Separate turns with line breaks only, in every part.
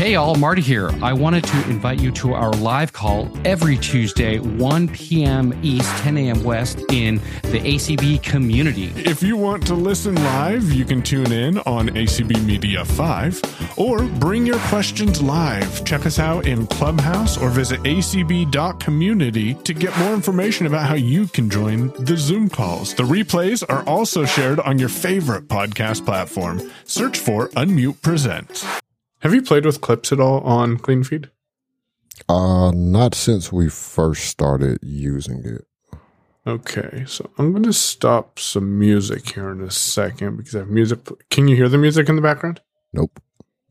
Hey, all, Marty here. I wanted to invite you to our live call every Tuesday, 1 p.m. East, 10 a.m. West, in the ACB community.
If you want to listen live, you can tune in on ACB Media 5 or bring your questions live. Check us out in Clubhouse or visit acb.community to get more information about how you can join the Zoom calls. The replays are also shared on your favorite podcast platform. Search for Unmute Presents. Have you played with clips at all on CleanFeed?
Uh, not since we first started using it.
Okay, so I'm going to stop some music here in a second because I have music. Can you hear the music in the background?
Nope.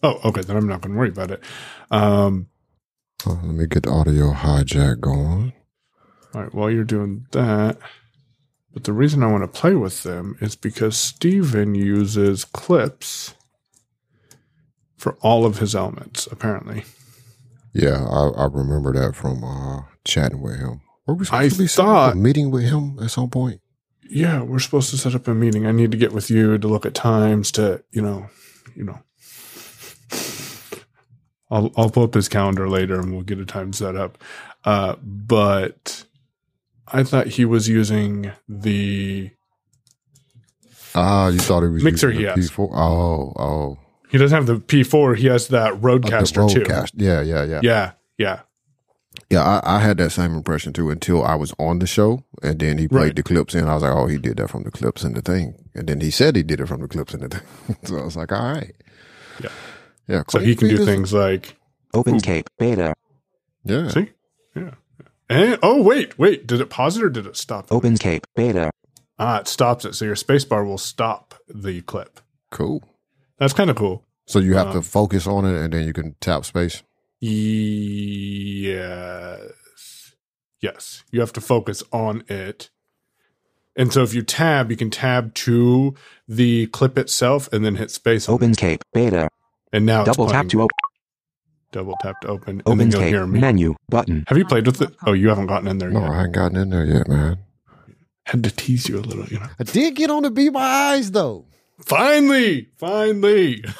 Oh, okay. Then I'm not going to worry about it. Um,
Uh, let me get the audio hijack going.
all right, while you're doing that, but the reason I want to play with them is because Steven uses clips for all of his elements, apparently.
Yeah, I, I remember that from uh, chatting with him. Were we supposed
I
to be
thought-
a meeting with him at some point?
Yeah, we're supposed to set up a meeting. I need to get with you to look at times to, you know, you know. I'll I'll pull up his calendar later and we'll get a time set up. Uh, but I thought he was using the
Ah, you thought it was
Mixer
using the
he has.
P4? Oh, oh,
he doesn't have the P4, he has that
Uh, the
RODECaster too.
Yeah, yeah, yeah,
Yeah, yeah.
Yeah, I, I had that same impression too until I was on the show, and then he played
Right.
the clips in. I was like, oh, he did that from the clips in the thing, and then he said he did it from the clips in the thing. so I was like, all right,
Yeah.
yeah.
So he can do things like
OpenCape beta.
Yeah,
see? Yeah. And oh wait, wait, did it pause it or did it stop? it?
OpenCape beta.
Ah, it stops it. So your spacebar will stop the clip.
cool.
That's kind of cool.
So you have
Um,
to focus on it, and then you can tap space.
Yes. Yes. You have to focus on it. And so if you tab, you can tab to the clip itself and then hit space. on it.
OpenCape beta.
And now it's
Double tap to open.
double tap to open. And then you'll hear me.
menu button.
Have you played with it? Oh, you haven't gotten in there
No,
yet.
I ain't gotten in there yet, man.
Had to tease you a little, you know.
I did get on to Be My Eyes though.
Finally, finally.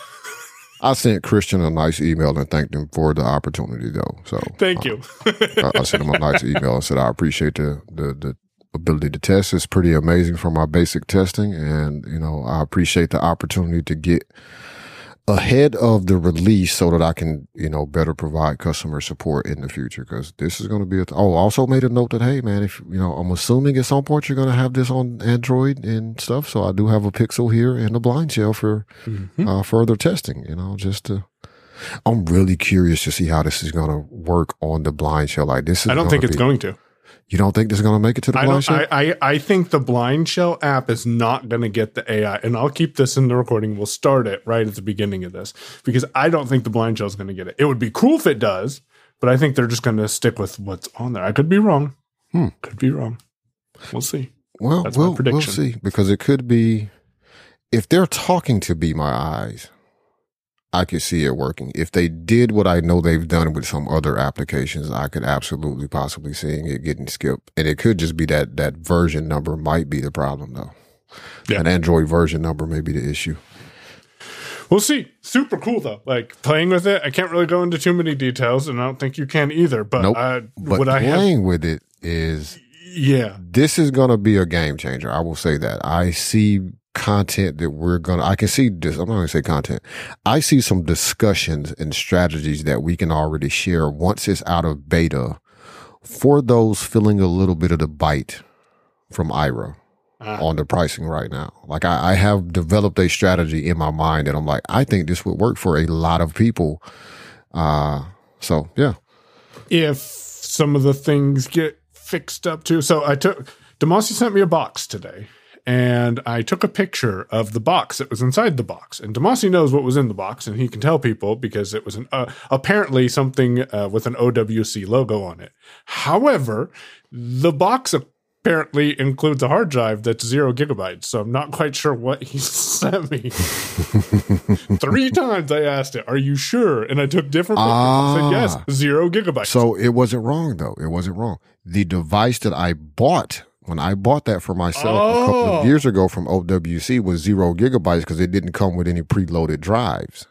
I sent Christian a nice email and thanked him for the opportunity though. So
Thank you.
Uh, I, I sent him a nice email and said I appreciate the, the the ability to test. It's pretty amazing for my basic testing, and you know I appreciate the opportunity to get ahead of the release so that I can you know better provide customer support in the future because this is going to be a oh also made a note that hey man if you know I'm assuming at some point you're going to have this on Android and stuff so I do have a Pixel here and a BlindShell for
Mhm.
uh, further testing you know just to I'm really curious to see how this is going to work on the BlindShell. Like this is.
I don't think it's
be-
going to.
You don't think this is going to make it to the
I
blind
don't. I, I I think the BlindShell app is not going to get the AI, and I'll keep this in the recording. We'll start it right at the beginning of this because I don't think the BlindShell is going to get it. It would be cool if it does, but I think they're just going to stick with what's on there. I could be wrong.
Hmm.
Could be wrong. We'll see.
well,
that's
we'll, we'll see because it could be if they're talking to Be My Eyes. I could see it working. If they did what I know they've done with some other applications, I could absolutely possibly seeing it getting skipped. And it could just be that that version number might be the problem though.
Yeah.
An Android version number may be the issue.
We'll see. Super cool though. Like playing with it, I can't really go into too many details, and I don't think you can either. But
Nope.
uh,
But
what I have,
playing with it is
yeah,
this is going to be a game changer. I will say that. I see content that we're going to, I can see this. I'm not going to say content. I see some discussions and strategies that we can already share once it's out of beta for those feeling a little bit of the bite from Aira
Ah.
on the pricing right now. Like I, I have developed a strategy in my mind and I'm like, I think this would work for a lot of people. Uh, so yeah.
if some of the things get fixed up too. So I took Demasi sent me a box today, and I took a picture of the box that was inside the box. And Demasi knows what was in the box, and he can tell people because it was an uh, apparently something uh, with an OWC logo on it. However, the box apparently includes a hard drive that's zero gigabytes. So I'm not quite sure what he sent me. Three times I asked it, "Are you sure?" And I took different pictures. I said, "Yes,
Ah.
zero gigabytes."
So it wasn't wrong though. It wasn't wrong. The device that I bought when I bought that for myself a couple
Oh.
of years ago from OWC was zero gigabytes because it didn't come with any preloaded drives.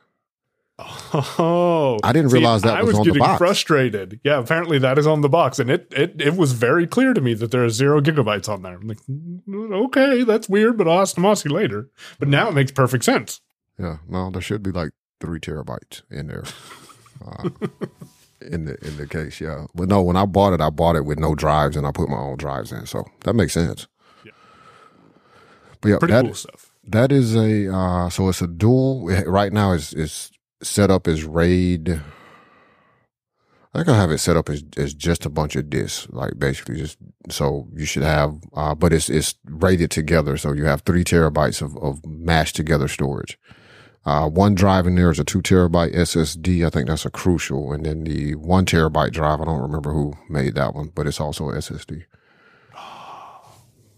Oh,
I didn't
See,
realize that
I
was
was
on the
getting frustrated. Yeah, apparently that is on the box, and it it it was very clear to me that there are zero gigabytes on there. I'm like, "Mm, okay, that's weird, but I'll ask Demasi later. But now it makes perfect sense.
Yeah, no, there should be like three terabytes in there. Uh, in the in the case, yeah. But no, when I bought it, I bought it with no drives, and I put my own drives in, so that makes sense.
Yeah.
But yeah,
Pretty
that,
cool stuff.
that is a uh, so it's a dual. Right now, is is set up as RAID. I think I have it set up as, as just a bunch of discs, like basically just so you should have, uh, but it's it's rated together, so you have three terabytes of, of mashed together storage. Uh, one drive in there is a two terabyte SSD. I think that's a crucial, and then the one terabyte drive. I don't remember who made that one, but it's also SSD.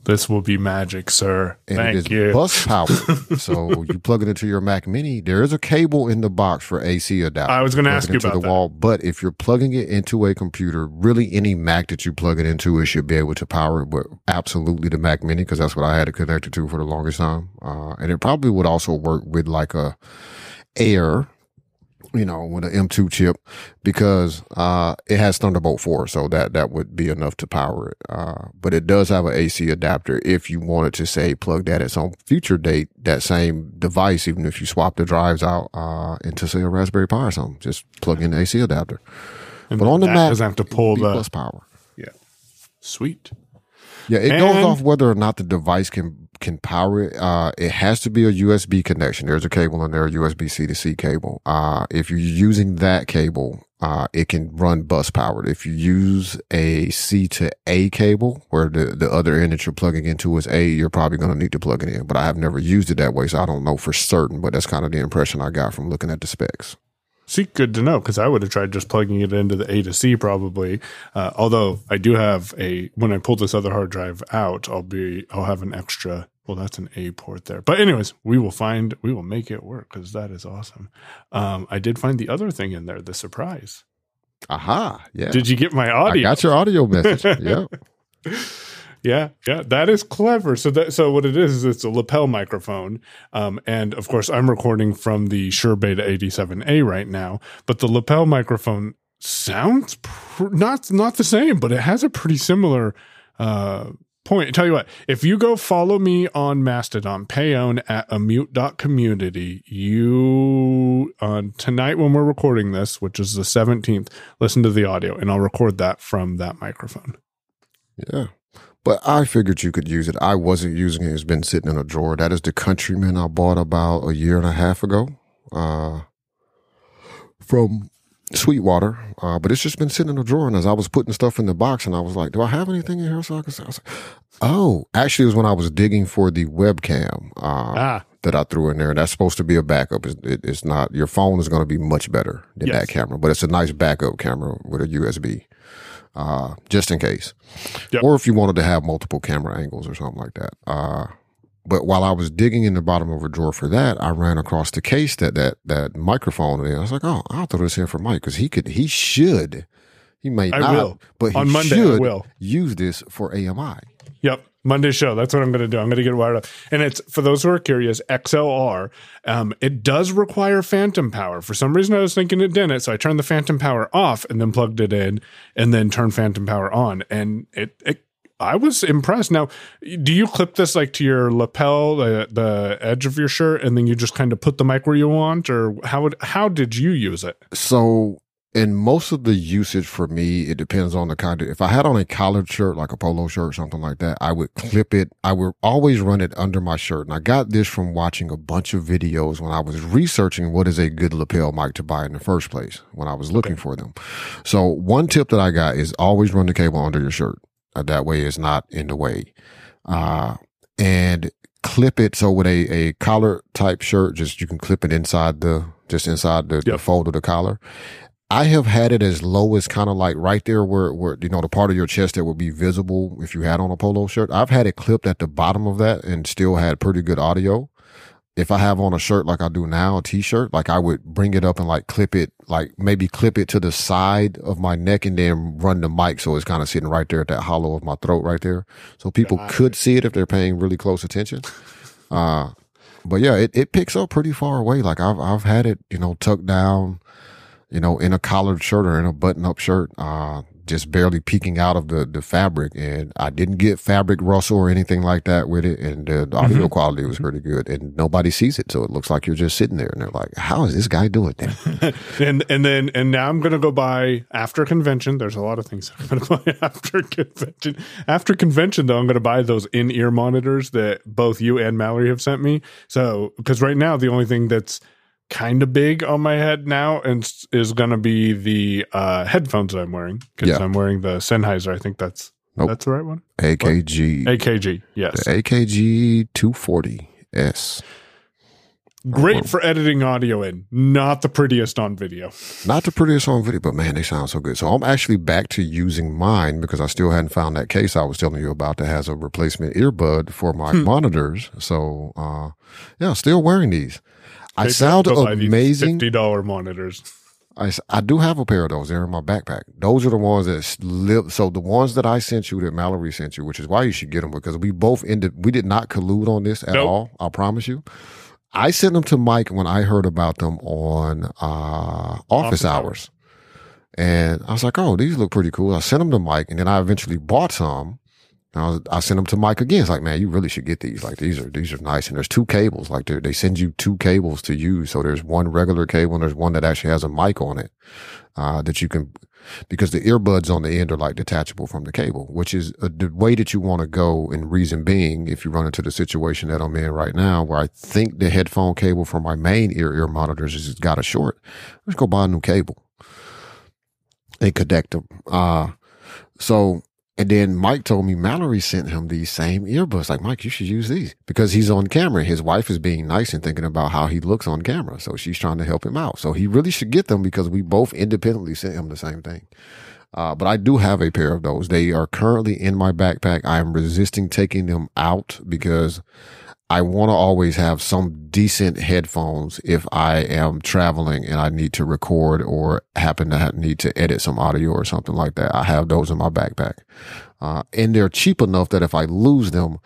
This will be magic, sir.
and
Thank
it is
you.
bus powered. so you plug it into your Mac Mini. There is a cable in the box for AC adapter.
I was gonna ask
it
you about
the
that.
wall. But if you're plugging it into a computer, really any Mac that you plug it into, it should be able to power it. But absolutely the Mac Mini because that's what I had it connected to for the longest time. Uh, and it probably would also work with like a Air. You know, with an M2 chip, because uh, it has Thunderbolt 4, so that that would be enough to power it. Uh, but it does have an AC adapter if you wanted to say plug that at some future date, that same device, even if you swap the drives out uh, into say a Raspberry Pi or something, just plug in the AC adapter.
And
But on the Mac,
doesn't have to pull the
plus power.
yeah. Sweet.
Yeah, it goes off whether or not the device can can power it. Uh, it has to be a USB connection. There's a cable in there, a USB C to C cable. Uh, if you're using that cable, uh, it can run bus powered. If you use a C to A cable, where the, the other end that you're plugging into is A, you're probably going to need to plug it in. But I have never used it that way, so I don't know for certain. But that's kind of the impression I got from looking at the specs.
See, good to know because I would have tried just plugging it into the A to C probably. Uh, although I do have a when I pull this other hard drive out, I'll be I'll have an extra. Well, that's an A port there. But anyways, we will find we will make it work because that is awesome. Um, I did find the other thing in there, the surprise.
Aha! Yeah,
Did you get my audio?
I got your audio message. yeah.
Yeah, yeah, that is clever. So that so what it is is it's a lapel microphone, um, and of course I'm recording from the Shure Beta 87A right now. But the lapel microphone sounds pr- not not the same, but it has a pretty similar uh, point. Tell you what, if you go follow me on Mastodon, payown at unmute.community, you on tonight when we're recording this, which is the 17th, listen to the audio, and I'll record that from that microphone.
Yeah. But I figured you could use it. I wasn't using it. It's been sitting in a drawer. That is the Countryman I bought about a year and a half ago uh, from Sweetwater. Uh, but it's just been sitting in a drawer. And as I was putting stuff in the box, and I was like, do I have anything in here? So I can say, I was like, oh, actually, it was when I was digging for the webcam. Uh,
Ah,
that I threw in there. That's supposed to be a backup. It's, it, it's not. Your phone is going to be much better than
Yes.
that camera, but it's a nice backup camera with a USB, uh, just in case.
Yep.
Or if you wanted to have multiple camera angles or something like that. Uh, but while I was digging in the bottom of a drawer for that, I ran across the case that that that microphone in. I was like, oh, I'll throw this in for Mike because he could, he should, he may
I
not,
will.
but he
On Monday,
should
will.
use this for AMI.
Yep. Monday show. That's what I'm going to do. I'm going to get wired up. And it's for those who are curious, XLR. Um, it does require phantom power. For some reason, I was thinking it didn't. So I turned the phantom power off and then plugged it in and then turned phantom power on. And it, it I was impressed. Now, do you clip this like to your lapel, the, the edge of your shirt, and then you just kind of put the mic where you want, or how would how did you use it?
So in most of the usage for me, it depends on the kind of, if I had on a collared shirt, like a polo shirt, something like that, I would clip it. I would always run it under my shirt. And I got this from watching a bunch of videos when I was researching what is a good lapel mic to buy in the first place when I was looking for them. So one tip that I got is always run the cable under your shirt. Uh, that way it's not in the way. Uh, and clip it. So with a, a collar type shirt, just you can clip it inside the, just inside the, the fold of the collar. I have had it as low as kind of like right there where, where, you know, the part of your chest that would be visible if you had on a polo shirt. I've had it clipped at the bottom of that and still had pretty good audio. If I have on a shirt like I do now, a t-shirt, like I would bring it up and like clip it, like maybe clip it to the side of my neck and then run the mic. So it's kind of sitting right there at that hollow of my throat right there. So people
Got
could see it if they're paying really close attention. Uh, but yeah, it, it picks up pretty far away. Like I've I've had it, you know, tucked down, you know, in a collared shirt or in a button up shirt. Uh just barely peeking out of the, the fabric. And I didn't get fabric rustle or anything like that with it. And the, the audio quality was pretty good. And nobody sees it. So it looks like you're just sitting there and they're like, how is this guy doing that?
and and then and now I'm gonna go buy after convention. There's a lot of things I'm gonna buy after convention. After convention, though, I'm gonna buy those in ear monitors that both you and Mallory have sent me. So because right now the only thing that's kind of big on my head now and is gonna be the uh, headphones I'm wearing because
Yeah.
I'm wearing the Sennheiser. I think that's
Nope.
that's the right one.
AKG,
AKG. Yes,
the AKG 240S.
great for editing audio in. Not the prettiest on video.
Not the prettiest on video, but man, they sound so good. So I'm actually back to using mine because I still hadn't found that case I was telling you about that has a replacement earbud for my
Hmm.
monitors. So, uh, yeah, still wearing these. I
They
sound
don't go by these
amazing.
Fifty dollar monitors.
I, I do have a pair of those. They're in my backpack. Those are the ones that slip. So the ones that I sent you, that Mallory sent you, which is why you should get them because we both ended. We did not collude on this at
Nope.
all. I promise you. I sent them to Mike when I heard about them on uh, office,
Office
hours.
hours.
and I was like, "Oh, these look pretty cool." I sent them to Mike, and then I eventually bought some. I, was, I sent them to Mike again. It's like, man, you really should get these. Like these are these are nice, and there's two cables. Like they send you two cables to use. So there's one regular cable, and there's one that actually has a mic on it uh, that you can because the earbuds on the end are like detachable from the cable, which is uh the way that you want to go. And reason being, if you run into the situation that I'm in right now, where I think the headphone cable for my main ear ear monitors has got a short, let's go buy a new cable and connect them. Uh, so and then Mike told me Mallory sent him these same earbuds. Like, Mike, you should use these because he's on camera. His wife is being nice and thinking about how he looks on camera. So she's trying to help him out. So he really should get them because we both independently sent him the same thing. Uh, but I do have a pair of those. They are currently in my backpack. I am resisting taking them out because I want to always have some decent headphones if I am traveling and I need to record or happen to have, need to edit some audio or something like that. I have those in my backpack. Uh, and they're cheap enough that if I lose them,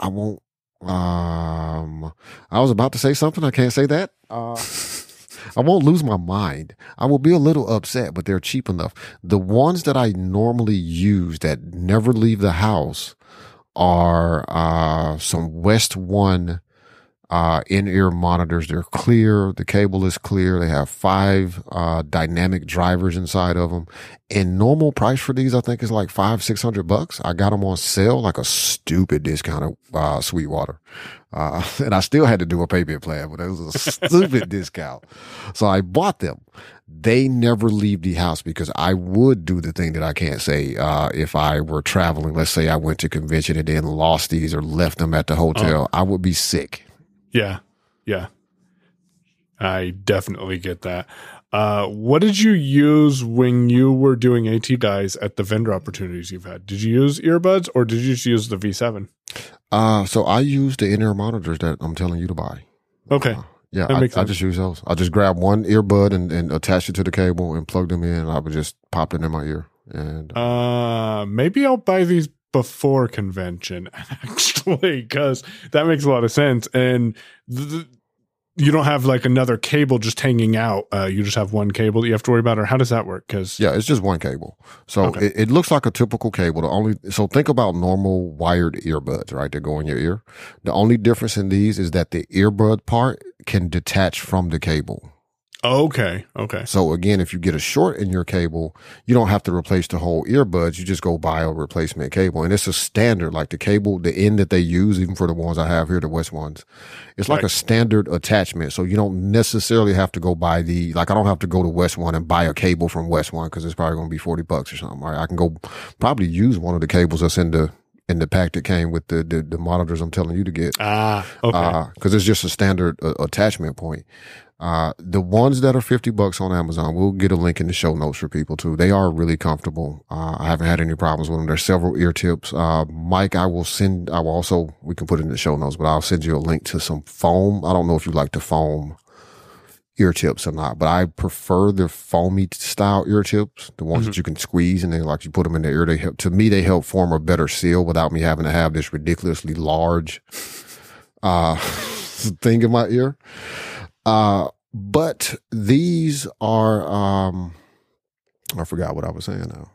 I won't, um, I was about to say something. I can't say that. Uh, I won't lose my mind. I will be a little upset, but they're cheap enough. The ones that I normally use that never leave the house are uh, some Westone uh, in-ear monitors. They're clear. The cable is clear. They have five uh, dynamic drivers inside of them. And normal price for these, I think, is like five, six hundred bucks. I got them on sale, like a stupid discount of uh, Sweetwater. Uh, and I still had to do a payment plan, but it was a stupid discount. So I bought them. They never leave the house because I would do the thing that I can't say, uh, if I were traveling. Let's say I went to convention and then lost these or left them at the hotel. I would be sick.
Yeah. Yeah. I definitely get that. Uh, what did you use when you were doing AT guys at the vendor opportunities you've had? Did you use earbuds or did you just use the V7?
Uh, so I use the in-ear monitors that I'm telling you to buy.
Okay.
Uh, yeah, I, I just use those. I just grab one earbud and, and attach it to the cable and plug them in. And I would just pop it in my ear. And
Uh, maybe I'll buy these before convention actually, because that makes a lot of sense. And th- you don't have like another cable just hanging out. Uh, you just have one cable that you have to worry about, or how does that work? Because
yeah, it's just one cable. So
Okay.
it, it looks like a typical cable. The only, so think about normal wired earbuds, right? They go in your ear. The only difference in these is that the earbud part can detach from the cable.
okay, okay,
So again, if you get a short in your cable, you don't have to replace the whole earbuds. You just go buy a replacement cable. And it's a standard, like the cable, the end that they use, even for the ones I have here, the Westones. It's like
Right.
a standard attachment. So you don't necessarily have to go buy the, like I don't have to go to Westone and buy a cable from Westone because it's probably going to be 40 bucks or something. Right? I can go probably use one of the cables that's in the, in the pack that came with the, the, the monitors I'm telling you to get
ah, okay,
because it's just a standard uh, attachment point. Uh, the ones that are 50 bucks on Amazon, we'll get a link in the show notes for people too. They are really comfortable. Uh, I haven't had any problems with them. There's several ear tips. Uh, Mike, I will send, I will also, we can put it in the show notes, but I'll send you a link to some foam. I don't know if you like to foam ear tips or not, but I prefer the foamy style ear tips, the ones that you can squeeze and then like you put them in the ear. They help, to me, they help form a better seal without me having to have this ridiculously large, uh, thing in my ear. Uh, but these are, um, I forgot what I was saying now.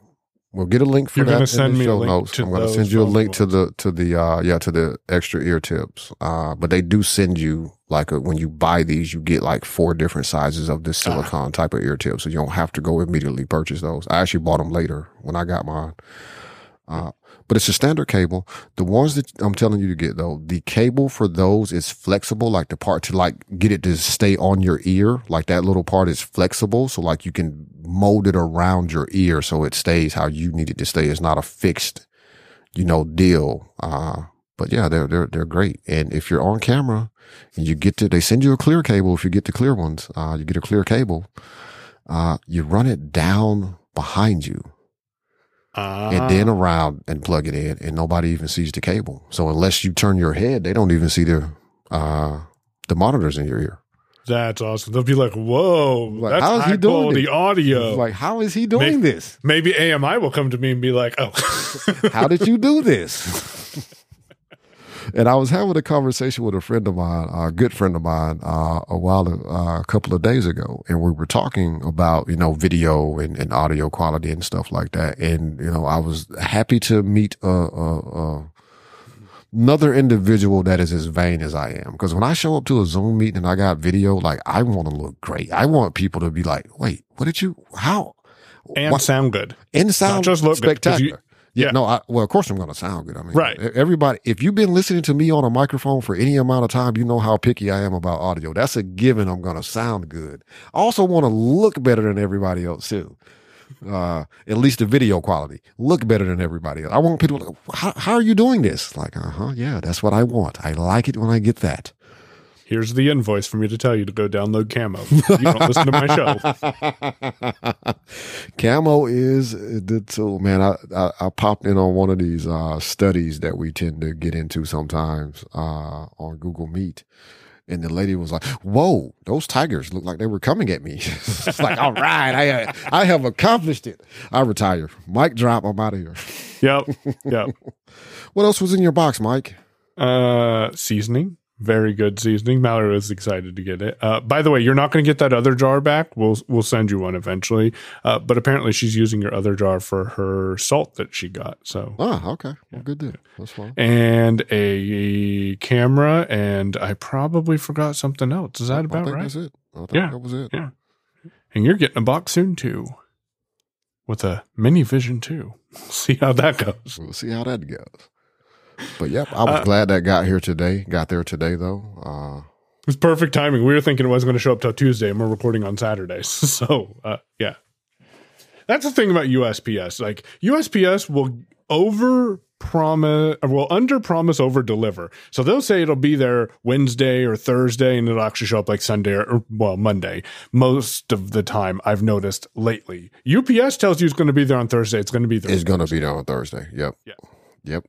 We'll get a link for
You're
that
gonna
in
send
the
me a
show
link
notes.
to
I'm going to send you a link to the to the uh yeah to the extra ear tips. Uh, but they do send you like a, when you buy these, you get like four different sizes of this
Ah.
silicone type of ear tip, so you don't have to go immediately purchase those. I actually bought them later when I got mine. Uh, but it's a standard cable. The ones that I'm telling you to get though, the cable for those is flexible, like the part to like get it to stay on your ear, like that little part is flexible. So like you can mold it around your ear so it stays how you need it to stay. It's not a fixed, you know, deal. Uh, but yeah, they're, they're, they're great. And if you're on camera and you get to, they send you a clear cable. If you get the clear ones, uh, you get a clear cable, uh, you run it down behind you and then
Ah.
around and plug it in and nobody even sees the cable. So unless you turn your head, they don't even see the, uh, the monitors in your ear.
That's awesome. They'll be like, "Whoa,
Like,
that's
how is he doing
quality
it?
audio."
Like, how is he doing
Make-
this?
Maybe AMI will come to me and be like, "Oh,
How did you do this? and I was having a conversation with a friend of mine, a good friend of mine, uh, a while, uh, a couple of days ago, and we were talking about, you know, video and, and audio quality and stuff like that. And, you know, I was happy to meet, a, a, a another individual that is as vain as I am. Cause when I show up to a Zoom meeting and I got video, like I want to look great. I want people to be like, wait, what did you, how?
and
What-
sound good."
and sound
just look good,
spectacular. Yeah,
yeah.
no, I, well, of course I'm going to sound good. I mean,
Right.
Everybody, if you've been listening to me on a microphone for any amount of time, you know how picky I am about audio. That's a given. I'm going to sound good. I also want to look better than everybody else too. Uh, at least the video quality look better than everybody else. I want people to, how, how are you doing this? Like, uh huh. Yeah, that's what I want. I like it when I get that.
Here's the invoice for me to tell you to go download Camo. You don't listen to my show.
Camo is the tool, man. I, I I popped in on one of these uh, studies that we tend to get into sometimes uh, on Google Meet, and the lady was like, "Whoa, those tigers look like they were coming at me." it's like, all right, I I have accomplished it. I retire. Mike, drop. I'm out of here.
Yep, yep.
What else was in your box, Mike?
Uh, seasoning, very good seasoning. Mallory was excited to get it. Uh, by the way, you're not going to get that other jar back. We'll we'll send you one eventually. Uh, but apparently she's using your other jar for her salt that she got. So
Oh, okay. Well, good deal. That's fine.
and a camera, and I probably forgot something else. Is that
I
about
think
right?
that's it. I think
Yeah.
that was it.
Yeah. And you're getting a box soon too, with a mini Vision too. See how that goes.
We'll see how that goes. But yep, I was
Uh,
glad that got here today. Got there today though. Uh,
It's perfect timing. We were thinking it wasn't going to show up till Tuesday, and we're recording on Saturday. So, uh, yeah, that's the thing about USPS. Like USPS will over promise, will under promise, over deliver. So they'll say it'll be there Wednesday or Thursday, and it'll actually show up like Sunday or, or well Monday. Most of the time, I've noticed lately. UPS tells you it's going to be there on Thursday. It's going to be there.
It's gonna be there on Thursday. Yep.
Yeah.
Yep.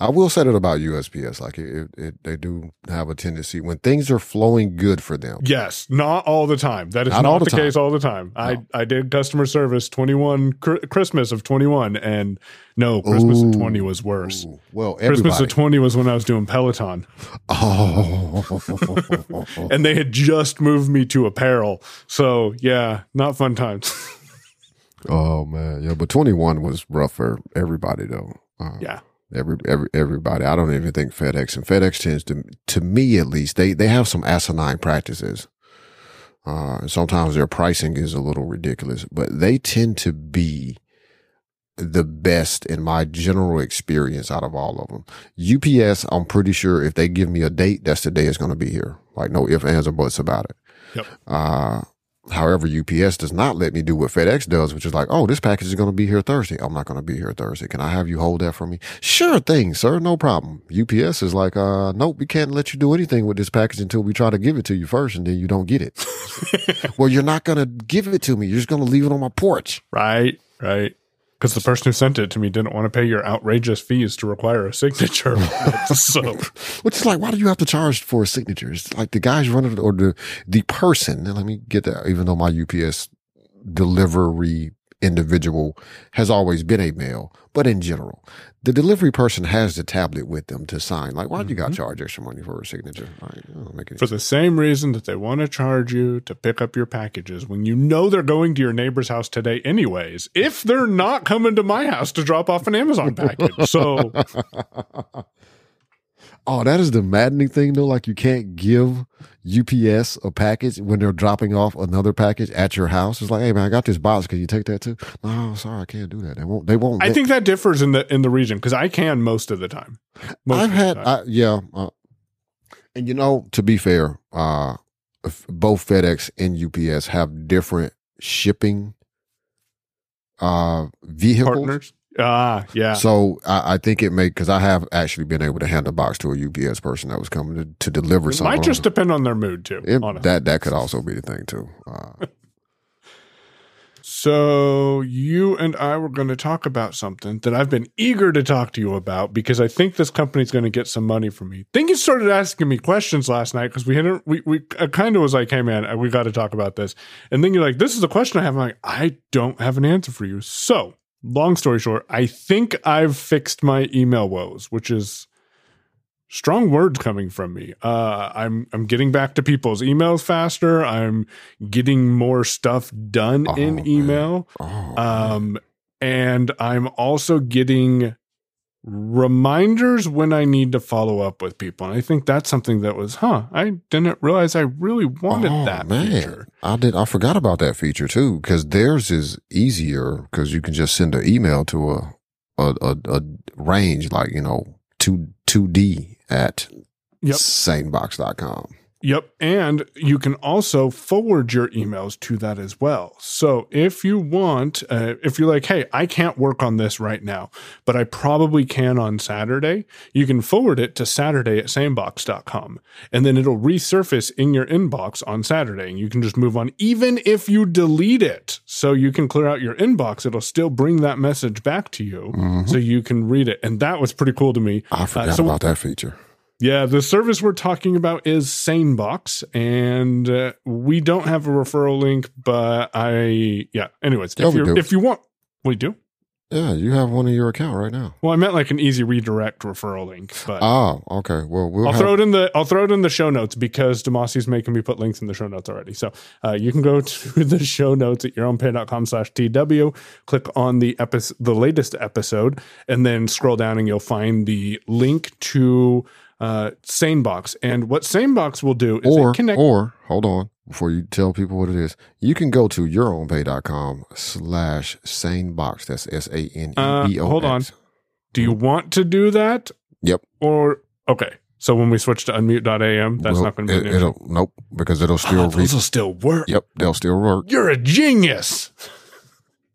I will say that about USPS. Like it, it, they do have a tendency when things are flowing good for them.
Yes, not all the time. That is
Not
not,
the
the, case all the time. I, I did customer service 21 cr- Christmas of 21 and no, Christmas
Ooh.
of 20 was worse.
Ooh, well,
Christmas of 20 was when I was doing Peloton
oh,
and they had just moved me to apparel. So, yeah, not fun times.
oh man, yeah. But twenty one was rough for everybody though. Uh,
yeah.
Every every everybody. I don't even think FedEx and FedEx tends to, to me at least, they they have some asinine practices. Uh, and sometimes their pricing is a little ridiculous, but they tend to be the best in my general experience out of all of them. UPS, I'm pretty sure if they give me a date, that's the day it's going to be here. Like no ifs, ands, or buts about it.
Yep.
Uh, However, UPS does not let me do what FedEx does, which is like, oh, this package is going to be here Thursday. I'm not going to be here Thursday. Can I have you hold that for me? Sure thing, sir. No problem. UPS is like, uh, nope, we can't let you do anything with this package until we try to give it to you first and then you don't get it. well, you're not going to give it to me. You're just going to leave it on my porch.
Right, right. Because the person who sent it to me didn't want to pay your outrageous fees to require a signature. so,
Which is like, why do you have to charge for a signature? It's like the guys running or the, the person. Let me get that, even though my UPS delivery individual has always been a male, but in general, the delivery person has the tablet with them to sign. Like, why'd you got mm-hmm. to charge extra money for a signature? Like,
For the same reason that they want to charge you to pick up your packages when you know they're going to your neighbor's house today, anyways, if they're not coming to my house to drop off an Amazon package. So,
Oh, that is the maddening thing though. Like you can't give UPS a package when they're dropping off another package at your house. It's like, hey man, I got this box. Can you take that too? No, sorry, I can't do that. They won't. They won't.
I
let-
think that differs in the in the region because I can most of the time. Most
I've had,
time.
I, yeah, uh, and you know, to be fair, uh, f- both FedEx and UPS have different shipping uh vehicles.
partners. Ah, yeah.
So I, I think it may because I have actually been able to hand a box to a UPS person that was coming to, to deliver
It
something.
might just depend on their mood too.
It- that that could also be the thing too. Uh,
So you and I were going to talk about something that I've been eager to talk to you about because I think this company's going to get some money from me. think you started asking me questions last night because we hadn't. We we kind of was like, "Hey man, we got to talk about this," and then you're like, "This is a question I have." I'm like, "I don't have an answer for you." So long story short, I think I've fixed my email woes, which is strong words coming from me. Uh, I'm I'm getting back to people's emails faster. I'm getting more stuff done
Oh,
in email.
oh,
Um, and I'm also getting reminders when I need to follow up with people. And I think that's something that was, huh, I didn't realize I really wanted
Oh,
that
man.
feature.
I did. I forgot about that feature too because theirs is easier because you can just send an email to a a, a, a range like you know two two D at
Yep.
sanebox.com.
Yep. And you can also forward your emails to that as well. So if you want, uh, if you're like, hey, I can't work on this right now, but I probably can on Saturday, you can forward it to Saturday at sanebox.com. And then it'll resurface in your inbox on Saturday. And you can just move on, even if you delete it. So you can clear out your inbox, it'll still bring that message back to you
Mhm.
so you can read it. And that was pretty cool to me.
I forgot
so-
about that feature.
Yeah, the service we're talking about is SaneBox, and uh, we don't have a referral link, but I yeah. Anyways,
Yeah,
if you if you want, we do.
Yeah, you have one in your account right now.
Well, I meant like an easy redirect referral link, but
Oh, okay. Well, we'll
I'll
have,
throw it in the I'll throw it in the show notes because Demasi's making me put links in the show notes already. So uh, you can go to the show notes at yourownpay.com slash TW, click on the episode the latest episode, and then scroll down and you'll find the link to uh SaneBox. And what SaneBox will do is
or
connect
or hold on before you tell people what it is. You can go to yourownpay.com slash sanebox. That's S A N E B O.
Uh, hold on. do you want to do that?
Yep.
Or okay. So when we switch to unmute.am, that's
Well,
not going to be
it, it'll, nope because it'll still
Oh, those will still work.
Yep, they'll still work.
You're a genius.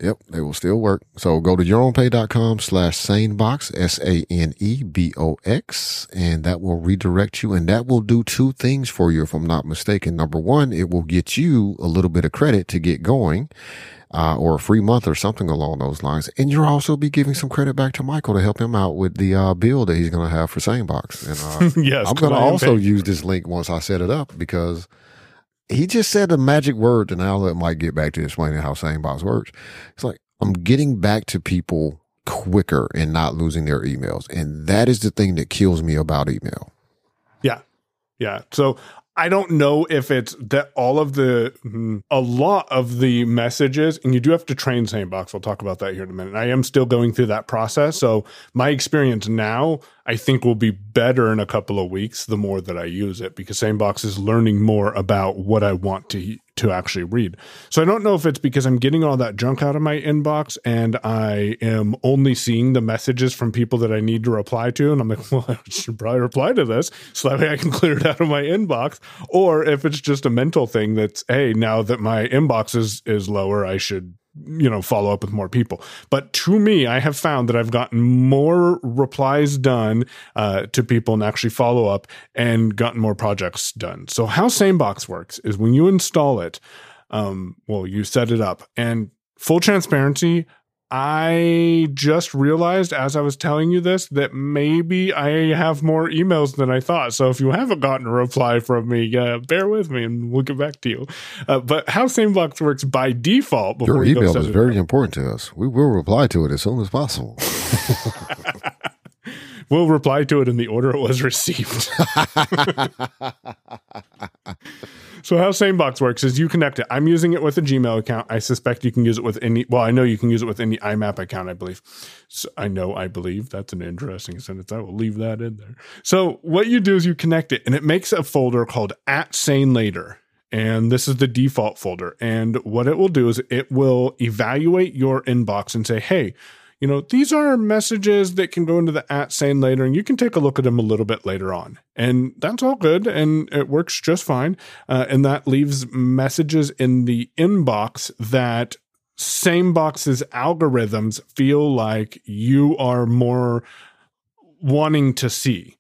Yep, they will still work. So go to yourownpay.com slash sanebox, S A N E B O X, and that will redirect you. And that will do two things for you, if I'm not mistaken. Number one, it will get you a little bit of credit to get going. Uh, or a free month or something along those lines. And you'll also be giving some credit back to Michael to help him out with the, uh, bill that he's going to have for Sanebox. And, uh,
yes.
I'm going to also use this link once I set it up because he just said the magic word, and I'll let Mike get back to explaining how SaneBox works. It's like I'm getting back to people quicker and not losing their emails, and that is the thing that kills me about email.
Yeah. Yeah. So I don't know if it's that all of the, mm, a lot of the messages, and you do have to train SaneBox. We'll talk about that here in a minute. I am still going through that process. So my experience now, I think will be better in a couple of weeks the more that I use it because SaneBox is learning more about what I want to to actually read. So I don't know if it's because I'm getting all that junk out of my inbox and I am only seeing the messages from people that I need to reply to. And I'm like, well, I should probably reply to this so that way I can clear it out of my inbox. Or if it's just a mental thing that's, hey, now that my inbox is, is lower, I should you know follow up with more people. But to me i have found that i've gotten more replies done uh, to people and actually follow up and gotten more projects done. So how SaneBox works is when you install it um, well you set it up and full transparency I just realized as I was telling you this that maybe I have more emails than I thought. So if you haven't gotten a reply from me, uh, bear with me and we'll get back to you. Uh, but how SaneBox works by default before
Your email is very
up-
important to us. We will reply to it as soon as possible.
We'll reply to it in the order it was received. so how SaneBox works is you connect it. I'm using it with a Gmail account. I suspect you can use it with any. Well, I know you can use it with any IMAP account. I believe. So I know. I believe that's an interesting sentence. I will leave that in there. So what you do is you connect it, and it makes a folder called at Sane Later. And this is the default folder. And what it will do is it will evaluate your inbox and say, hey, you know, these are messages that can go into the at sane later, and you can take a look at them a little bit later on. And that's all good, and it works just fine. Uh, and that leaves messages in the inbox that SaneBox's algorithms feel like you are more wanting to see.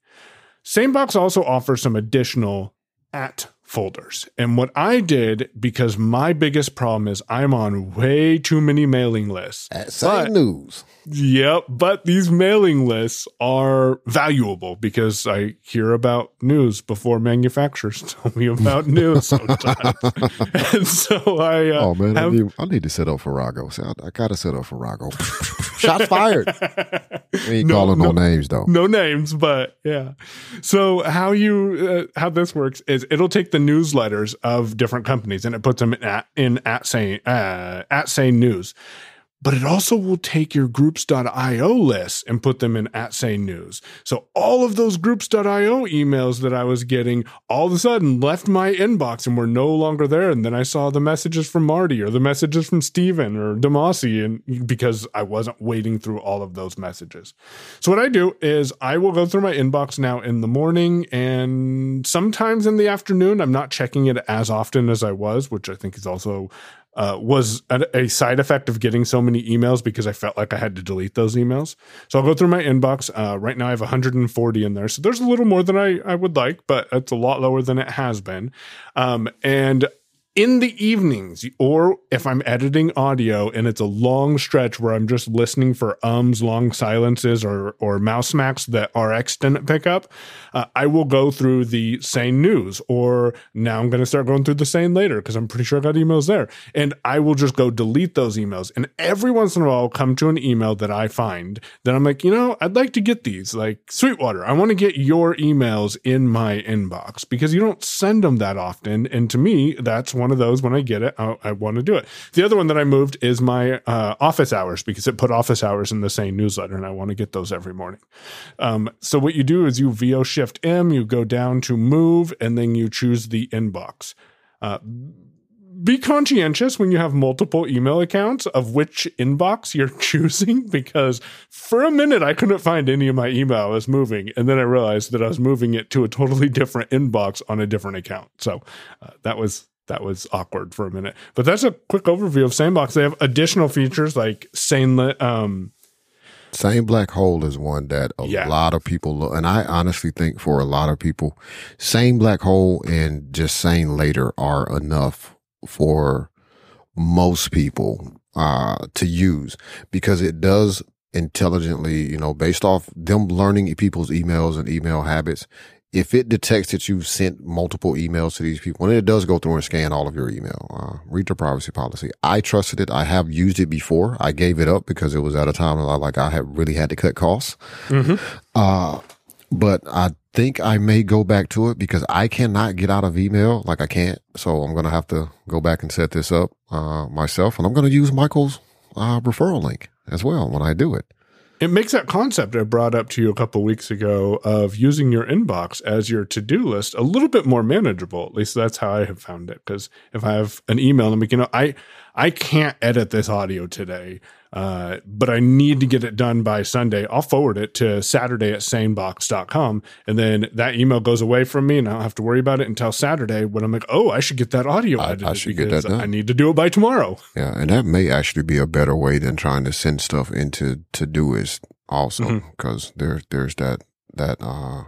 SaneBox also offers some additional at folders. And what I did, because my biggest problem is I'm on way too many mailing lists.
At Sane
But-
news.
Yep, but these mailing lists are valuable because I hear about news before manufacturers tell me about news sometimes. and so I uh,
Oh man, I need, I need to set up Farrago. I, I gotta set up Farrago. Shots fired. We ain't
No,
calling no,
no.
names though.
no names, but yeah. So how you uh, how this works is it'll take the newsletters of different companies and it puts them in at in at Sane uh, at Sane news. But it also will take your groups.io lists and put them in at Sane news. So all of those groups.io emails that I was getting all of a sudden left my inbox and were no longer there. And then I saw the messages from Marty or the messages from Steven or Demasi and because I wasn't wading through all of those messages. So what I do is I will go through my inbox now in the morning and sometimes in the afternoon. I'm not checking it as often as I was, which I think is also uh, was a, a side effect of getting so many emails because I felt like I had to delete those emails. So I'll go through my inbox. Uh, right now I have 140 in there. So there's a little more than I, I would like, but it's a lot lower than it has been. Um, and in the evenings, or if I'm editing audio and it's a long stretch where I'm just listening for ums, long silences, or or mouse smacks that RX didn't pick up, uh, I will go through the Sane news. Or now I'm going to start going through the Sane later because I'm pretty sure I got emails there, and I will just go delete those emails. And every once in a while, I'll come to an email that I find that I'm like, you know, I'd like to get these, like Sweetwater. I want to get your emails in my inbox because you don't send them that often, and to me, that's one of those when I get it, I, I want to do it. The other one that I moved is my uh, office hours because it put office hours in the same newsletter, and I want to get those every morning. Um, so what you do is you VO Shift M, you go down to Move, and then you choose the inbox. Uh, be conscientious when you have multiple email accounts of which inbox you're choosing because for a minute I couldn't find any of my email was moving and then I realized that I was moving it to a totally different inbox on a different account. So uh, that was that was awkward for a minute. But that's a quick overview of SaneBox. They have additional features like Sane um
Sane black hole is one that a
Yeah.
lot of people look, and I honestly think for a lot of people, Sane black hole and just Sane later are enough for most people uh, to use because it does intelligently, you know, based off them learning people's emails and email habits. If it detects that you've sent multiple emails to these people, and it does go through and scan all of your email, uh, read the privacy policy. I trusted it. I have used it before. I gave it up because it was at a time that I like I had really had to cut costs. Uh, but I think I may go back to it because I cannot get out of email. Like I can't. So I'm going to have to go back and set this up, uh, myself. And I'm going to use Michael's, uh, referral link as well when I do it.
It makes that concept I brought up to you a couple weeks ago of using your inbox as your to do list a little bit more manageable. At least that's how I have found it. Because if I have an email, I'm like, you know, I I can't edit this audio today, uh, but I need to get it done by Sunday. I'll forward it to Saturday at sanebox.com. And then that email goes away from me and I don't have to worry about it until Saturday when I'm like, oh, I should get that audio
I- I should get that done.
I need to do it by tomorrow.
Yeah. And that may actually be a better way than trying to send stuff into Todoist also
Mhm.
because there, there's that, that, uh,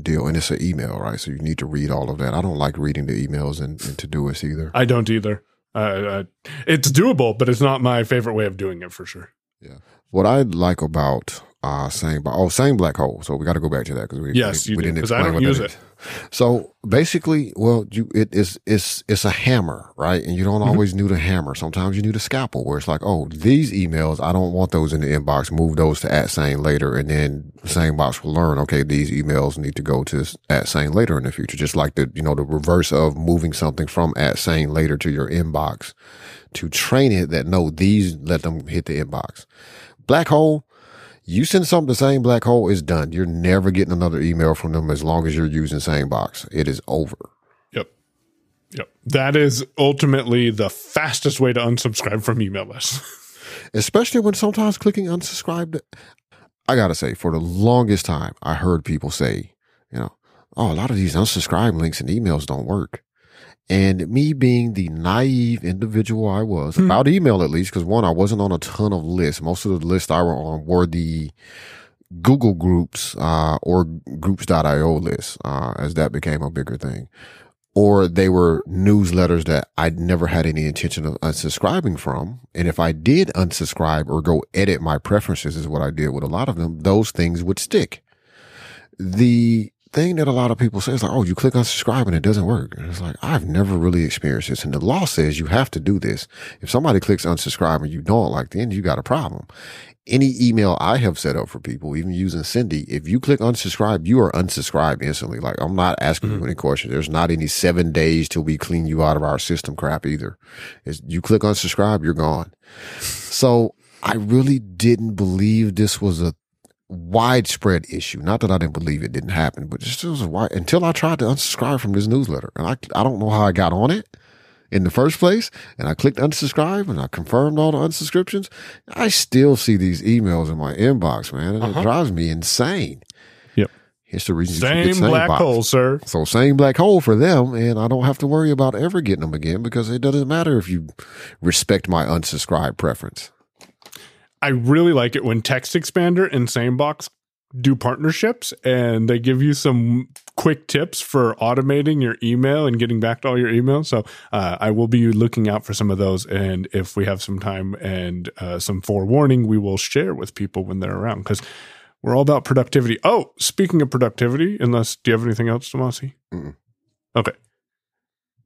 deal and it's an email, right? So you need to read all of that. I don't like reading the emails in, in Todoist either.
I don't either. Uh, uh, it's doable, but it's not my favorite way of doing it for sure. Yeah.
What I like about uh saying oh Sane black hole. So we got to go back to that because we
Yes,
we, we didn't
'cause I
explain
don't
what
use
that
it.
is. So basically, well, you it is it's it's a hammer, right? And you don't
Mhm.
always need a hammer. Sometimes you need a scalpel, where it's like, oh, these emails, I don't want those in the inbox. Move those to at Sane later, and then the SaneBox will learn. Okay, these emails need to go to at Sane later in the future. Just like the you know the reverse of moving something from at Sane later to your inbox to train it that no, these let them hit the inbox. Black hole. You send something to the Sane black hole, it's done. You're never getting another email from them as long as you're using SaneBox. It is over.
Yep. Yep. That is ultimately the fastest way to unsubscribe from email lists.
Especially when sometimes clicking unsubscribe. I gotta say, for the longest time, I heard people say, you know, oh, a lot of these unsubscribe links and emails don't work. And me being the naive individual I was
Hmm.
about email, at least, because one, I wasn't on a ton of lists. Most of the lists I were on were the Google groups, uh, or groups.io lists, uh, as that became a bigger thing. Or they were newsletters that I'd never had any intention of unsubscribing from. And if I did unsubscribe or go edit my preferences is what I did with a lot of them, those things would stick. The thing that a lot of people say is like, oh, you click unsubscribe and it doesn't work. And it's like, I've never really experienced this. And the law says you have to do this. If somebody clicks unsubscribe and you don't like, then you got a problem. Any email I have set up for people, even using Sendy, if you click unsubscribe, you are unsubscribed instantly. Like I'm not asking you mm. any questions. There's not any seven days till we clean you out of our system crap either. It's, you click unsubscribe, you're gone. So I really didn't believe this was a widespread issue. Not that I didn't believe it didn't happen, but just it was a wide, until I tried to unsubscribe from this newsletter. And I, I don't know how I got on it in the first place. And I clicked unsubscribe and I confirmed all the unsubscriptions. I still see these emails in my inbox, man. And
Uh-huh.
it drives me insane.
Yep.
It's the reason you get
Sane black
box.
hole, sir.
So Sane black hole for them, and I don't have to worry about ever getting them again because it doesn't matter if you respect my unsubscribe preference.
I really like it when TextExpander and SaneBox do partnerships and they give you some quick tips for automating your email and getting back to all your emails. So uh, I will be looking out for some of those. And if we have some time and uh, some forewarning, we will share with people when they're around because we're all about productivity. Oh, speaking of productivity, unless do you have anything else,
Demasi?
Okay.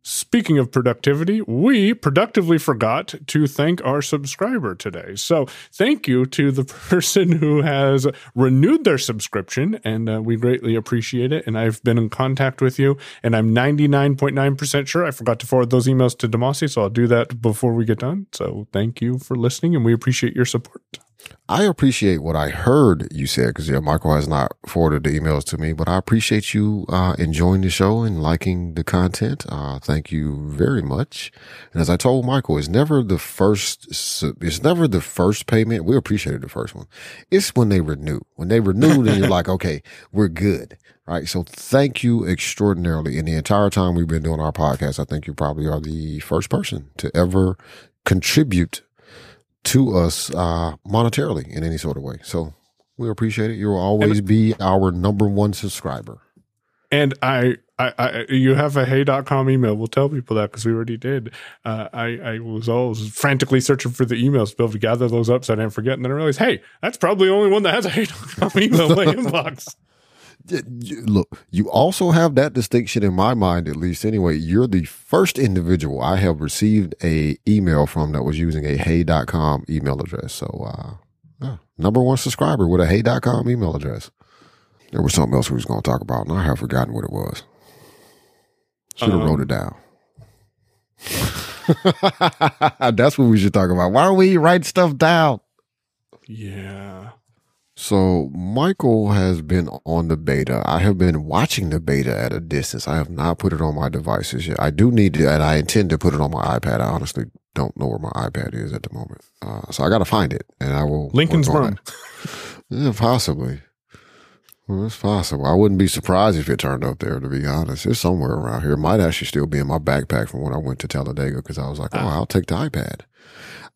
Speaking of productivity, we productively forgot to thank our subscriber today. So, thank you to the person who has renewed their subscription, and uh, we greatly appreciate it. And I've been in contact with you, and I'm 99.9% sure I forgot to forward those emails to Demasi, so I'll do that before we get done. So, thank you for listening, and we appreciate your support.
I appreciate what I heard you said because yeah, Michael has not forwarded the emails to me, but I appreciate you uh, enjoying the show and liking the content. Uh, thank you very much. And as I told Michael, it's never the first. It's never the first payment. We appreciated the first one. It's when they renew. When they renew, then you're like, okay, we're good. Right. So thank you extraordinarily. In the entire time we've been doing our podcast, I think you probably are the first person to ever contribute to us uh, monetarily in any sort of way. So we appreciate it. You will always be our number one subscriber.
And I, I, I you have a hey.com email. We'll tell people that because we already did. Uh, I, I was always frantically searching for the emails to be able to gather those up so I didn't forget. And then I realized, hey, that's probably the only one that has a hey.com email in my inbox.
Look, you also have that distinction in my mind, at least anyway. You're the first individual I have received a email from that was using a hey.com email address. So, uh, yeah, number one subscriber with a hey.com email address. There was something else we was going to talk about, and I have forgotten what it was. Should have
Um,
wrote it down. That's what we should talk about. Why don't we write stuff down?
Yeah.
So Michael has been on the beta. I have been watching the beta at a distance. I have not put it on my devices yet. I do need to, and I intend to put it on my iPad. I honestly don't know where my iPad is at the moment. Uh, so I got to find it and I will.
Lincoln's room.
Yeah, possibly. Well, it's possible. I wouldn't be surprised if it turned up there, to be honest. It's somewhere around here. It might actually still be in my backpack from when I went to Talladega because I was like, oh,
Ah.
I'll take the iPad.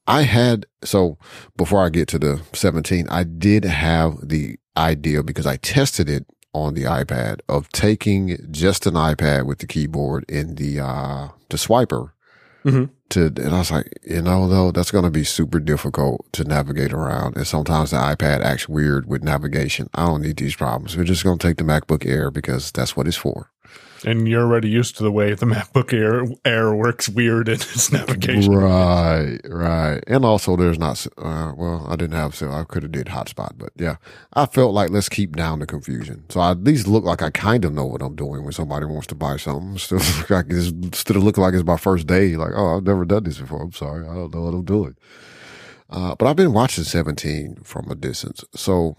I had, so before I get to the 17, I did have the idea because I tested it on the iPad of taking just an iPad with the keyboard and the, uh, the swiper
Mhm.
to, and I was like, you know, though, that's going to be super difficult to navigate around. And sometimes the iPad acts weird with navigation. I don't need these problems. We're just going to take the MacBook Air because that's what it's for.
And you're already used to the way the MacBook Air, Air works weird in its navigation.
Right, right. And also there's not, uh, well, I didn't have, so I could have did hotspot, but yeah, I felt like let's keep down the confusion. So I at least look like I kind of know what I'm doing when somebody wants to buy something. Still look like it's, of looking like it's my first day, like, oh, I've never done this before. I'm sorry. I don't know what I'm doing. Uh, but I've been watching 17 from a distance. So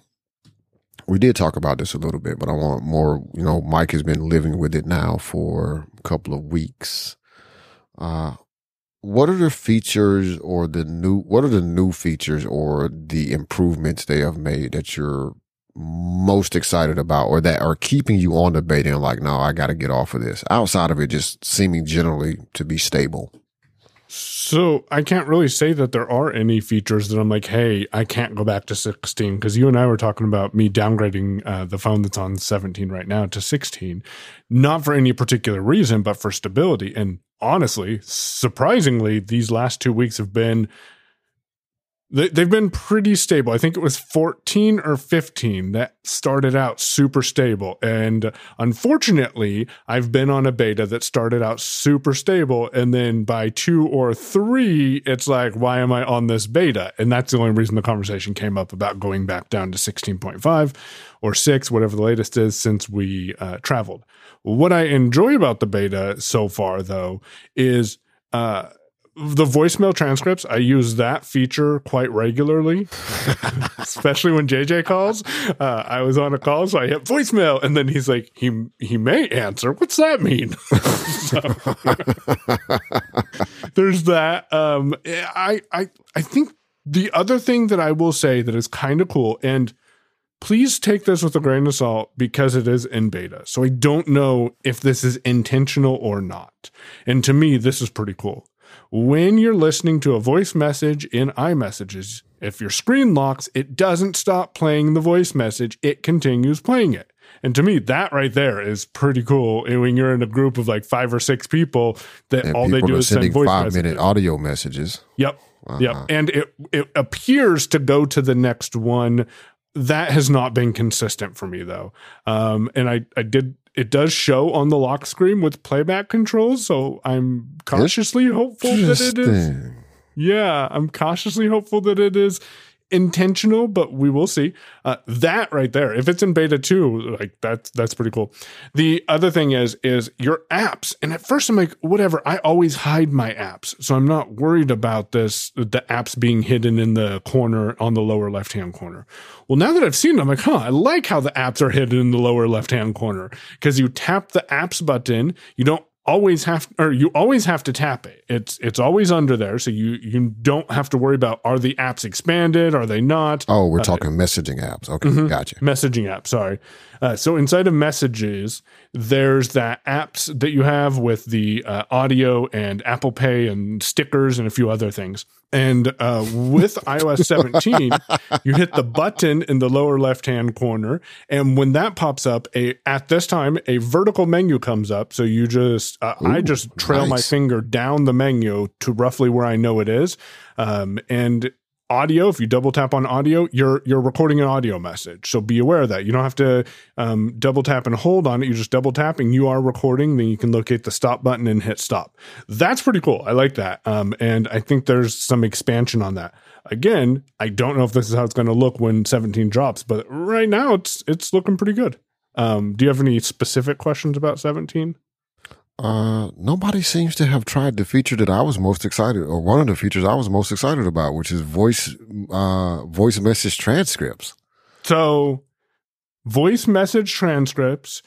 we did talk about this a little bit, but I want more. You know, Mike has been living with it now for a couple of weeks. Uh, what are the features or the new? What are the new features or the improvements they have made that you're most excited about, or that are keeping you on the beta and like, no, I got to get off of this. Outside of it, just seeming generally to be stable.
So I can't really say that there are any features that I'm like, hey, I can't go back to 16 because you and I were talking about me downgrading uh, the phone that's on 17 right now to 16, not for any particular reason, but for stability. And honestly, surprisingly, these last two weeks have been they, they've been pretty stable. I think it was 14 or 15 that started out super stable. And unfortunately, I've been on a beta that started out super stable. And then by two or three, it's like, why am I on this beta? And that's the only reason the conversation came up about going back down to 16.5 or six, whatever the latest is, since we uh, traveled. What I enjoy about the beta so far, though, is. Uh, the voicemail transcripts, I use that feature quite regularly, especially when JJ calls. Uh, I was on a call, so I hit voicemail, and then he's like, "He he may answer." What's that mean? there's that. Um, I I I think the other thing that I will say that is kind of cool, and please take this with a grain of salt because it is in beta. So I don't know if this is intentional or not. And to me, this is pretty cool when you're listening to a voice message in iMessages, if your screen locks, it doesn't stop playing the voice message, it continues playing it. And to me, that right there is pretty cool. And when you're in a group of like five or six people, that
And
all they do is send voice
five
messages.
minute audio messages.
Yep.
Uh-huh.
Yep. And it it appears to go to the next one. That has not been consistent for me though. Um, and I I did it does show on the lock screen with playback controls, so I'm cautiously hopeful that it is. Yeah, I'm cautiously hopeful that it is intentional, but we will see. Uh, that right there, if it's in beta two, like that's that's pretty cool. The other thing is is your apps, and at first I'm like, whatever. I always hide my apps, so I'm not worried about this. The apps being hidden in the corner on the lower left hand corner. Well, now that I've seen them, I'm like, huh, I like how the apps are hidden in the lower left hand corner because you tap the apps button, you don't always have or you always have to tap it it's it's always under there so you you don't have to worry about are the apps expanded are they not
Oh, we're talking messaging apps. Okay,
Mm-hmm.
gotcha.
messaging app sorry uh, so inside of messages there's that apps that you have with the uh, audio and apple pay and stickers and a few other things and uh, with ios 17 you hit the button in the lower left hand corner. And when that pops up a at this time a vertical menu comes up. So you just uh, i just trail my finger down the menu to roughly where i know it is. Um, and audio if you double tap on audio you're you're recording an audio message. So be aware of that. You don't have to um, double tap and hold on it. You're just double tapping. You are recording. Then you can locate the stop button and hit stop. That's pretty cool. I like that. Um, and i think there's some expansion on that. Again i don't know if this is how it's going to look when 17 drops but right now it's it's looking pretty good. Um, do you have any specific questions about 17
Uh, nobody seems to have tried the feature that I was most excited, or one of the features I was most excited about, which is voice, uh, voice message transcripts.
So, voice message transcripts,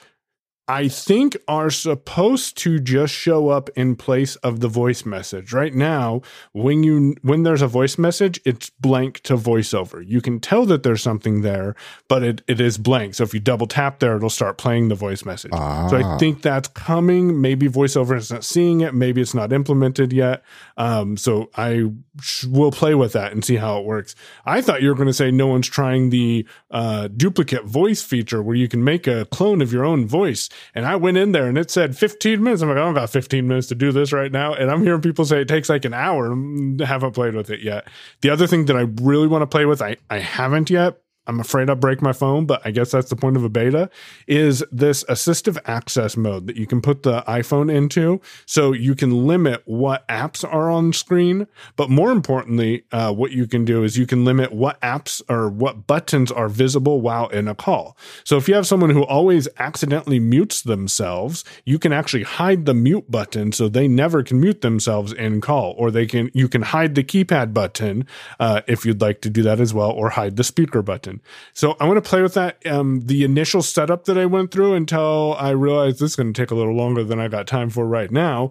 I think, are supposed to just show up in place of the voice message. Right now, when you when there's a voice message, it's blank to voiceover. You can tell that there's something there, but it, it is blank. So if you double tap there, it'll start playing the voice message. So I
Ah.
think that's coming. Maybe voiceover is not seeing it. Maybe it's not implemented yet. Um, so I sh- will play with that and see how it works. I thought you were going to say no one's trying the uh, duplicate voice feature where you can make a clone of your own voice. And I went in there and it said 15 minutes. I'm like, I don't got 15 minutes to do this right now. And I'm hearing people say it takes like an hour. I haven't played with it yet. The other thing that I really want to play with, I, I haven't yet, I'm afraid I'll break my phone, but I guess that's the point of a beta is this assistive access mode that you can put the iPhone into. So you can limit what apps are on screen. But more importantly, uh, what you can do is you can limit what apps or what buttons are visible while in a call. So if you have someone who always accidentally mutes themselves, you can actually hide the mute button so they never can mute themselves in call, or they can, you can hide the keypad button, uh, if you'd like to do that as well, or hide the speaker button. So I want to play with that. Um, the initial setup that I went through until I realized this is going to take a little longer than I got time for right now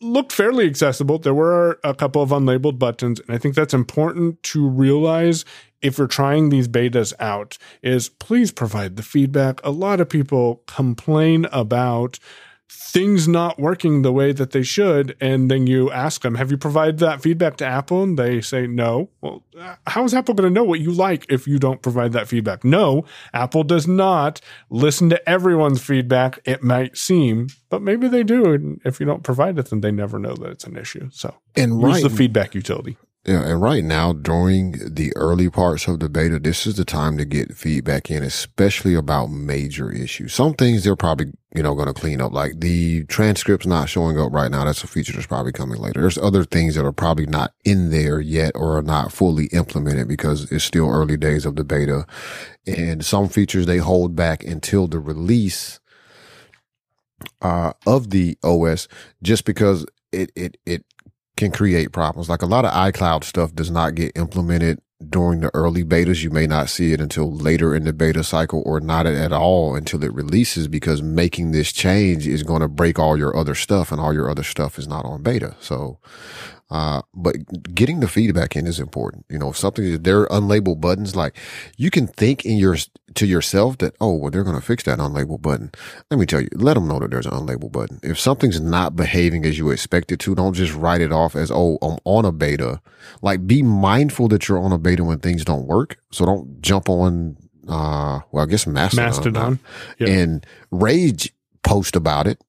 looked fairly accessible. There were a couple of unlabeled buttons, and I think that's important to realize if you're trying these betas out is please provide the feedback. A lot of people complain about things not working the way that they should and then you ask them have you provided that feedback to apple? And they say no. Well how is apple going to know what you like if you don't provide that feedback? No apple does not listen to everyone's feedback it might seem but maybe they do and if you don't provide it then they never know that it's an issue. So
And
use the feedback utility
Yeah, and right now during the early parts of the beta, this is the time to get feedback in, especially about major issues. Some things they're probably, you know, going to clean up, like the transcripts not showing up right now. That's a feature that's probably coming later. There's other things that are probably not in there yet or are not fully implemented because it's still early days of the beta. And some features they hold back until the release uh, of the OS just because it, it, it can create problems. Like a lot of iCloud stuff does not get implemented during the early betas. You may not see it until later in the beta cycle or not at all until it releases because making this change is going to break all your other stuff and all your other stuff is not on beta. So, uh, but getting the feedback in is important. You know, if something, there are unlabeled buttons, like you can think in your, to yourself that, oh, well, they're going to fix that unlabeled button. Let me tell you, let them know that there's an unlabeled button. If something's not behaving as you expect it to, don't just write it off as, oh, I'm on a beta. Like be mindful that you're on a beta when things don't work. So don't jump on, uh, well, I guess Mastodon.
Mastodon. Yep.
And rage post about it.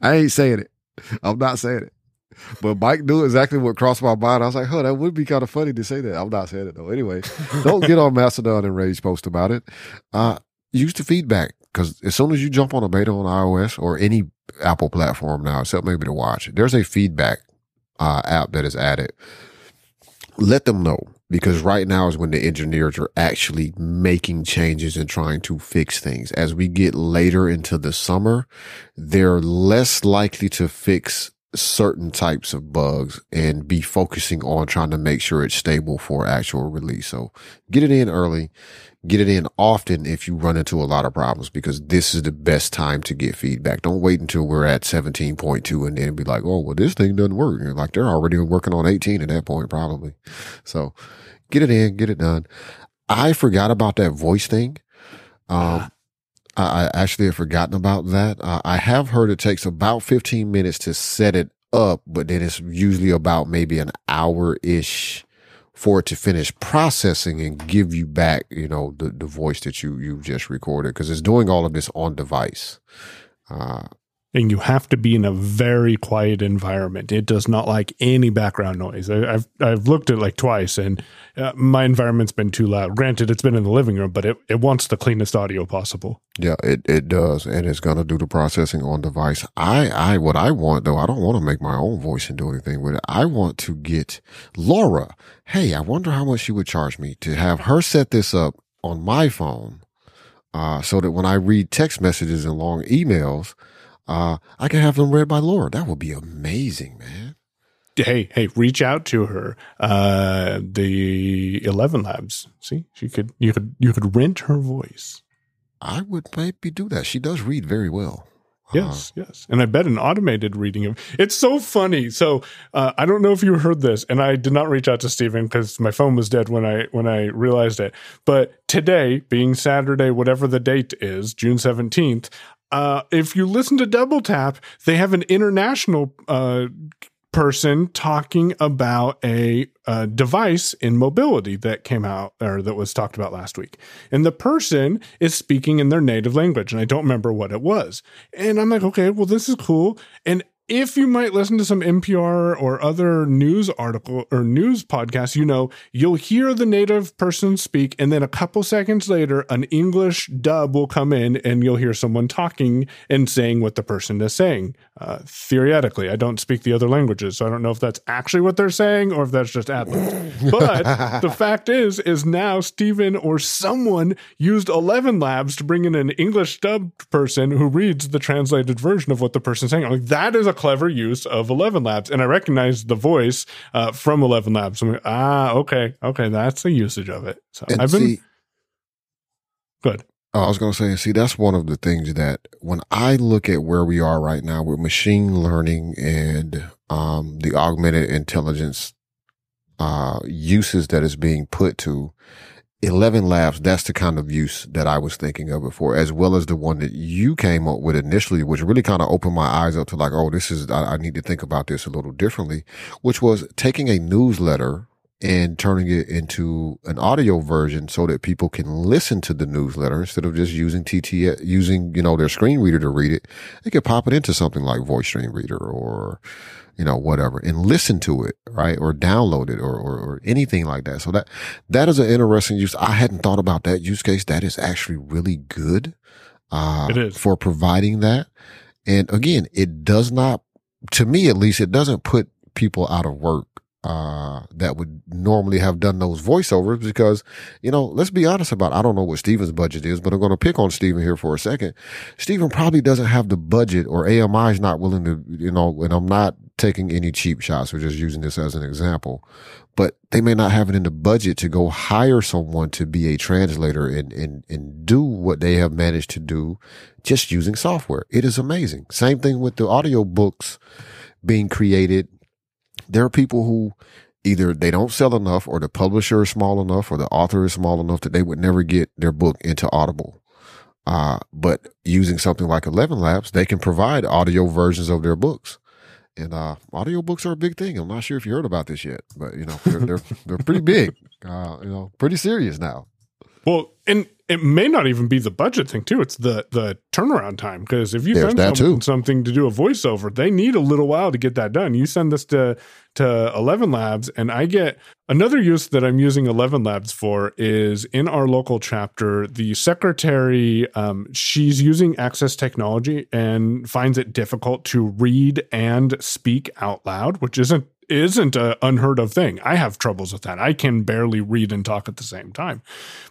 I ain't saying it. I'm not saying it. But Mike knew exactly what crossed my mind. I was like, huh, that would be kind of funny to say that. I'm not saying it though. Anyway, don't get on Mastodon and Rage post about it. Uh, use the feedback because as soon as you jump on a beta on iOS or any Apple platform now, except maybe to watch, there's a feedback uh, app that is added. Let them know because right now is when the engineers are actually making changes and trying to fix things. As we get later into the summer, they're less likely to fix certain types of bugs and be focusing on trying to make sure it's stable for actual release. So get it in early, get it in often if you run into a lot of problems because this is the best time to get feedback. Don't wait until we're at 17.2 and then be like, oh, well, this thing doesn't work. You're like, they're already working on 18 at that point, probably. So get it in, get it done. I forgot about that voice thing. Um, I, actually have forgotten about that. Uh, I have heard it takes about 15 minutes to set it up, but then it's usually about maybe an hour ish for it to finish processing and give you back, you know, the, the voice that you, you just recorded because it's doing all of this on device. Uh,
and you have to be in a very quiet environment. It does not like any background noise. I, I've I've looked at it like twice, and uh, my environment's been too loud. Granted, it's been in the living room, but it, it wants the cleanest audio possible.
Yeah, it, it does, and it's gonna do the processing on device. I I what I want though, I don't want to make my own voice and do anything with it. I want to get Laura. Hey, I wonder how much she would charge me to have her set this up on my phone, uh, so that when I read text messages and long emails, uh, I can have them read by Laura. That would be amazing, man.
Hey, hey, reach out to her. Uh, the Eleven Labs. See, she could you could you could rent her voice.
I would maybe do that. She does read very well.
Yes, yes. And I bet an automated reading of it's so funny. So uh, I don't know if you heard this, and I did not reach out to Stephen because my phone was dead when I when I realized it. But today, being Saturday, whatever the date is, June seventeenth. Uh, if you listen to Double Tap, they have an international uh, person talking about a, a device in mobility that came out or that was talked about last week. And the person is speaking in their native language. And I don't remember what it was. And I'm like, okay, well, this is cool. And if you might listen to some NPR or other news article or news podcast, you know, you'll hear the native person speak, and then a couple seconds later, an English dub will come in and you'll hear someone talking and saying what the person is saying. Uh, theoretically, I don't speak the other languages, so I don't know if that's actually what they're saying or if that's just ad But the fact is, is now Stephen or someone used 11 Labs to bring in an English dubbed person who reads the translated version of what the person's saying. I'm like, that is a clever use of Eleven Labs, and I recognize the voice uh, from Eleven Labs. I'm like, ah, okay, okay, that's a usage of it. So
And
I've been
see,
good.
Oh, I was going to say, see, that's one of the things that when I look at where we are right now with machine learning and um, the augmented intelligence uh, uses that is being put to 11 labs, that's the kind of use that I was thinking of before, as well as the one that you came up with initially, which really kind of opened my eyes up to like, oh, this is, I, I need to think about this a little differently, which was taking a newsletter and turning it into an audio version so that people can listen to the newsletter instead of just using TT, using, you know, their screen reader to read it. They could pop it into something like Voice Dream Reader or, you know, whatever and listen to it, right? Or download it or, or, or anything like that. So that, that is an interesting use. I hadn't thought about that use case. That is actually really good, uh,
It is.
for providing that. And again, it does not, to me at least, it doesn't put people out of work uh, that would normally have done those voiceovers because, you know, let's be honest about, I don't know what Steven's budget is, but I'm going to pick on Steven here for a second. Steven probably doesn't have the budget or AMI is not willing to, you know, and I'm not taking any cheap shots. We're just using this as an example, but they may not have it in the budget to go hire someone to be a translator and, and, and do what they have managed to do just using software. It is amazing. Same thing with the audio books being created there are people who either they don't sell enough or the publisher is small enough or the author is small enough that they would never get their book into Audible. Uh, but using something like 11 Labs, they can provide audio versions of their books. And, uh, audio books are a big thing. I'm not sure if you heard about this yet, but you know, they're, they're, they're pretty big, uh, you know, pretty serious now.
Well, and it may not even be the budget thing too. It's the the turnaround time because if you
There's
send
that
someone
too.
something to do a voiceover, they need a little while to get that done. You send this to to Eleven Labs, and I get another use that I'm using Eleven Labs for is in our local chapter. The secretary, um, she's using Access Technology and finds it difficult to read and speak out loud, which isn't isn't an unheard of thing. I have troubles with that. I can barely read and talk at the same time.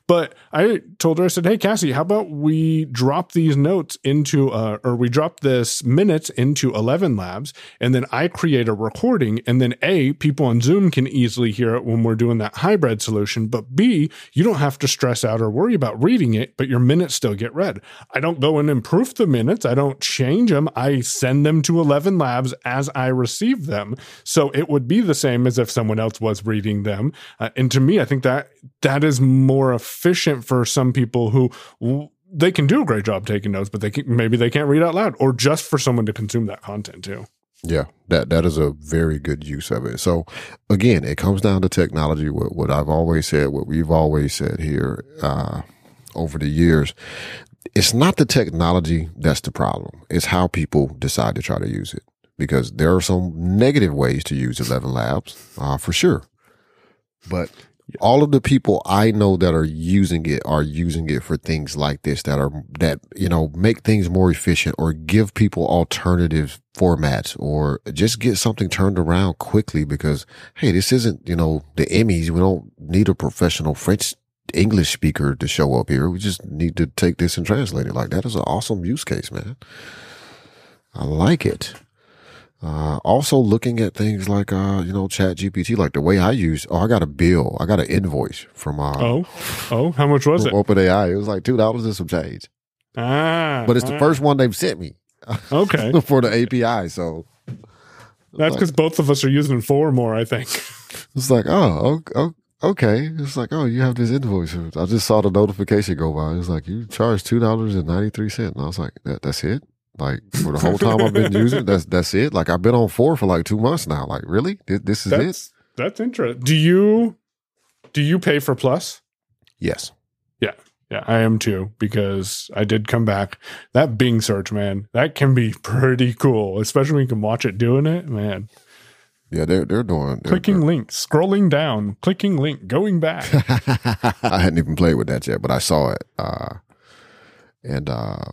But I told her, I said, "Hey, Cassie, how about we drop these notes into, uh, or we drop this minutes into Eleven Labs, and then I create a recording, and then a people on Zoom can easily hear it when we're doing that hybrid solution. But b you don't have to stress out or worry about reading it, but your minutes still get read. I don't go and improve the minutes. I don't change them. I send them to Eleven Labs as I receive them. So it would be the same as if someone else was reading them. Uh, and to me, I think that that is more efficient for some people who w- they can do a great job taking notes, but they can, maybe they can't read out loud, or just for someone to consume that content too.
Yeah, that that is a very good use of it. So again, it comes down to technology. What what I've always said, what we've always said here uh, over the years, it's not the technology that's the problem. It's how people decide to try to use it. Because there are some negative ways to use Eleven Labs, uh, for sure. But all of the people I know that are using it are using it for things like this that are that you know make things more efficient or give people alternative formats or just get something turned around quickly because hey this isn't you know the Emmys. We don't need a professional French English speaker to show up here. We just need to take this and translate it. Like that is an awesome use case man. I like it uh, also looking at things like, uh, you know, chat GPT, like the way I use, oh, I got a bill. I got an invoice from, uh,
Oh, oh, how much was it?
OpenAI. It was like $2 and some change,
Ah,
but it's the
ah,
first one they've sent me
Okay,
for the API. So
that's because both of us are using four more. I think.
it's like, oh, okay. It's like, oh, you have this invoice. I just saw the notification go by. It's like, you charge $2.93. And I was like, that, that's it. Like for the whole time I've been using it, that's that's it. Like I've been on four for like two months now. Like really, this, this is it?
That's that's interesting. Do you do you pay for Plus?
Yes.
Yeah, yeah, I am too because I did come back. That Bing search, man, that can be pretty cool, especially when you can watch it doing it. Man,
Yeah, they're they're doing they're-
clicking link, scrolling down, clicking link, going back.
I hadn't even played with that yet, but I saw it. Uh, and uh,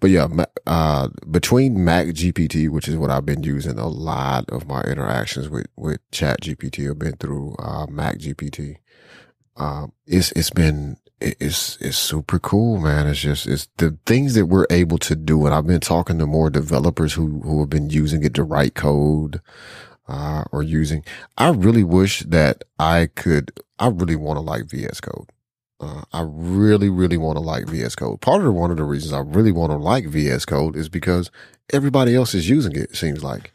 but yeah, uh, between Mac GPT, which is what I've been using, a lot of my interactions with with Chat GPT have been through uh, Mac GPT. Um, it's it's been it's it's super cool, man. It's just it's the things that we're able to do, and I've been talking to more developers who who have been using it to write code. Uh, or using, I really wish that I could, I really want to like VS Code. Uh, I really, really want to like VS Code. Part of the, one of the reasons I really want to like VS Code is because everybody else is using it, it seems like.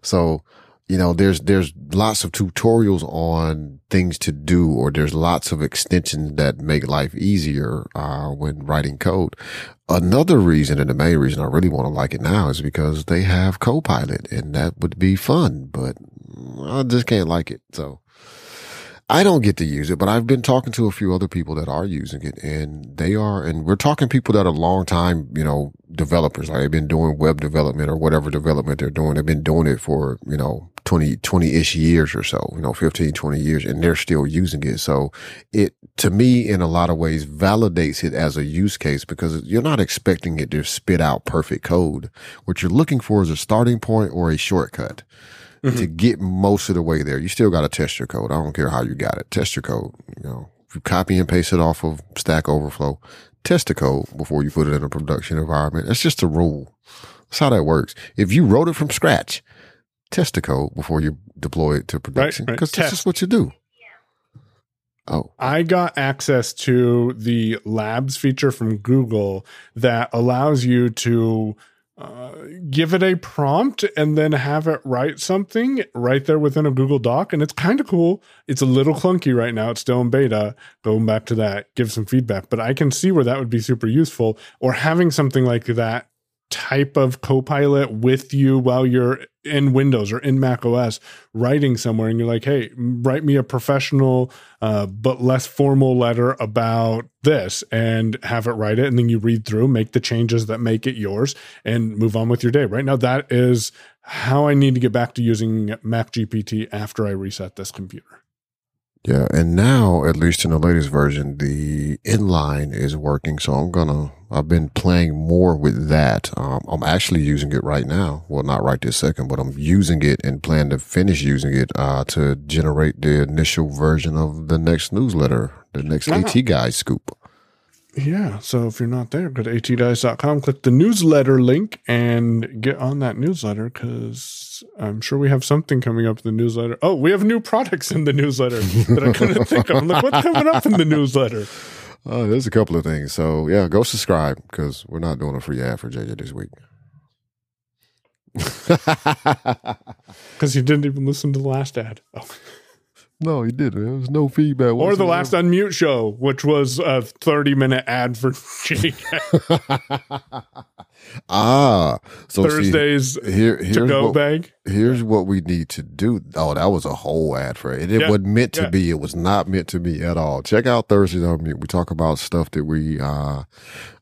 So, you know, there's, there's lots of tutorials on things to do, or there's lots of extensions that make life easier, uh, when writing code. Another reason, and the main reason I really want to like it now is because they have Copilot and that would be fun, but I just can't like it. So, I don't get to use it, but I've been talking to a few other people that are using it and they are, and we're talking people that are long time, you know, developers. Like they've been doing web development or whatever development they're doing. They've been doing it for, you know, 20, 20 ish years or so, you know, 15, 20 years and they're still using it. So it, to me, in a lot of ways validates it as a use case because you're not expecting it to spit out perfect code. What you're looking for is a starting point or a shortcut to mm-hmm. get most of the way there. You still got to test your code. I don't care how you got it. Test your code. You know, if you copy and paste it off of Stack Overflow, test the code before you put it in a production environment. That's just a rule. That's how that works. If you wrote it from scratch, test the code before you deploy it to production
right.
because
Test.
that's just what you do. Oh,
I got access to the Labs feature from Google that allows you to uh, give it a prompt and then have it write something right there within a Google Doc. And it's kind of cool. It's a little clunky right now. It's still in beta. Going back to that, give some feedback. But I can see where that would be super useful or having something like that type of copilot with you while you're in Windows or in Mac OS writing somewhere and you're like, hey, write me a professional uh, but less formal letter about this and have it write it. And then you read through, make the changes that make it yours and move on with your day. Right now, that is how I need to get back to using Mac GPT after I reset this computer.
Yeah, and now, at least in the latest version, the inline is working. So I'm gonna, I've been playing more with that. Um, I'm actually using it right now. Well, not right this second, but I'm using it and plan to finish using it, uh, to generate the initial version of the next newsletter, the next
Wow.
AT guy scoop.
Yeah. So if you're not there, go to atguys.com, click the newsletter link, and get on that newsletter because I'm sure we have something coming up in the newsletter. Oh, we have new products in the newsletter that I couldn't think of. I'm like, what's coming up in the newsletter?
Uh, there's a couple of things. So yeah, go subscribe because we're not doing a free ad for JJ this week.
Because you didn't even listen to the last ad. Oh.
No, he didn't. There was no feedback.
Or the last. Unmute show, which was a 30 minute ad for JJ.
ah, so see,
Thursday's
here, here's
to go
what,
bag.
here's what we need to do. Oh, that was a whole ad for it. It
Yeah,
wasn't meant to
yeah.
be. It was not meant to be at all. Check out Thursdays on Mute. We talk about stuff that we uh,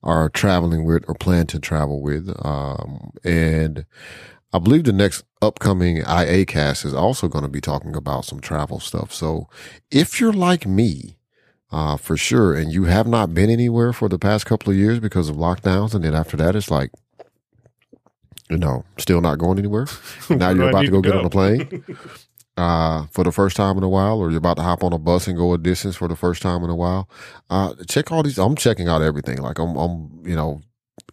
are traveling with or plan to travel with. Um, and I believe the next upcoming IA cast is also going to be talking about some travel stuff. So if you're like me, uh, for sure, and you have not been anywhere for the past couple of years because of lockdowns, and then after that, it's like, you know, still not going anywhere. now you're about to go
to
get on a plane uh, for the first time in a while, or you're about to hop on a bus and go a distance for the first time in a while. Uh, check all these. I'm checking out everything. Like I'm, I'm, you know,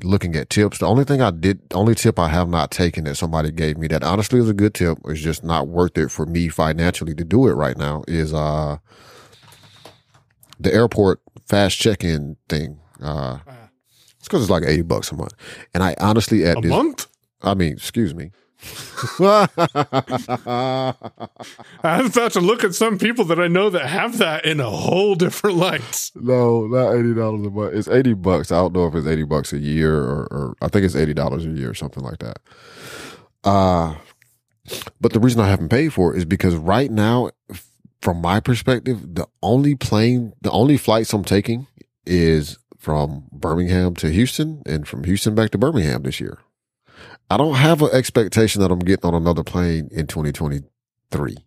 looking at tips. The only thing I did, the only tip I have not taken that somebody gave me that honestly is a good tip. It's just not worth it for me financially to do it right now. Is uh, the airport fast check-in thing. Uh, it's because it's like eighty bucks a month, and I honestly at
A
this,
month?
I mean, excuse me,
I was about to look at some people that I know that have that in a whole different light.
No, not eighty dollars a month. It's eighty bucks. I don't know if it's eighty bucks a year or, or I think it's eighty dollars a year or something like that. Uh but the reason I haven't paid for it is because right now, from my perspective, the only plane, the only flights I'm taking is from Birmingham to Houston and from Houston back to Birmingham this year. I don't have an expectation that I'm getting on another plane in 2023.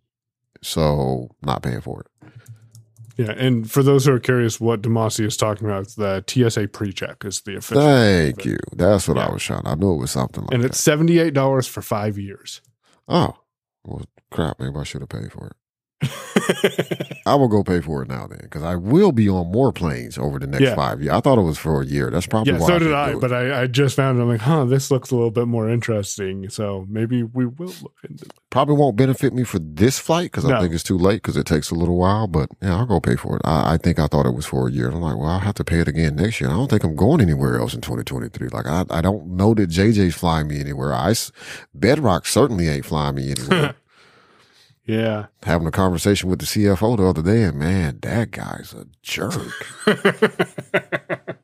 So not paying for it.
Yeah, and for those who are curious, what Demasi is talking about, the TSA pre-check is the official,
Thank you. That's what
Yeah.
I was trying. I knew it was something like
and
that.
And it's seventy eight dollars for five years.
Oh, well, crap. Maybe I should have paid for it. I will go pay for it now then, because I will be on more planes over the next
Yeah.
five years. I thought it was for a year. That's probably
yeah,
why
so
I
did I, but I, I just found it. I'm like, huh, this looks a little bit more interesting. So maybe we will look into it.
probably won't benefit me for this flight because
No.
I think it's too late because it takes a little while. But yeah, I'll go pay for it. I, I think I thought it was for a year. I'm like, well, I'll have to pay it again next year. I don't think I'm going anywhere else in 2023. Like I, I don't know that JJ's flying me anywhere. I Bedrock certainly ain't flying me anywhere.
Yeah.
Having a conversation with the CFO the other day, and man, that guy's a jerk.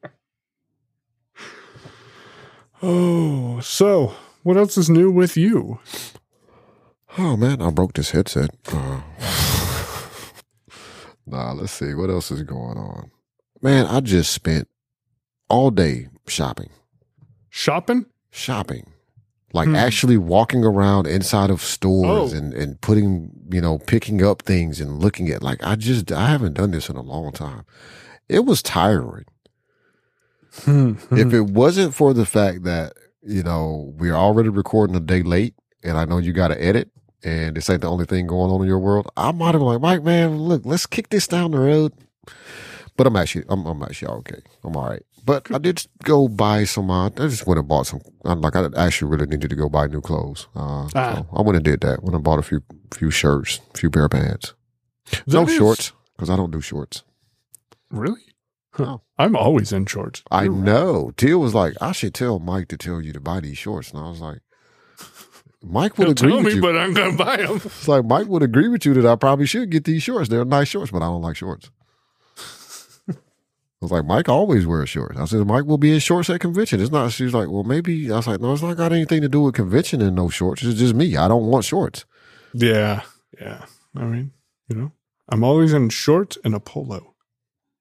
oh, so what else is new with you?
Oh man, I broke this headset. Uh, nah, let's see what else is going on. Man, I just spent all day shopping,
Shopping?
shopping, like
Hmm.
actually walking around inside of stores
Oh.
and and putting, you know, picking up things and looking at. Like I just I haven't done this in a long time. It was tiring.
Hmm.
if it wasn't for the fact that you know we're already recording a day late and i know you got to edit and this ain't the only thing going on in your world i might have been like mike man look let's kick this down the road but i'm actually i'm, I'm actually okay i'm all right but i did go buy some uh, i just went and bought some I'm like i actually really needed to go buy new clothes uh,
Ah.
so i went and did that went and bought a few few shirts a few pair of pants no
is-
shorts because i don't do shorts
Really? Huh.
No.
I'm always in shorts.
I
You're right.
know. Teal was like, I should tell Mike to tell you to buy these shorts. And I was like, Mike would
He'll
agree
tell
with
me,
you.
but I'm going to buy them.
it's like Mike would agree with you that I probably should get these shorts. They're nice shorts, but I don't like shorts. I was like, Mike always wears shorts. I said, Mike will be in shorts at convention. It's not, she's like, well, maybe. I was like, no, it's not got anything to do with convention and no shorts. It's just me. I don't want shorts.
Yeah. Yeah. I mean, you know, I'm always in shorts and a polo.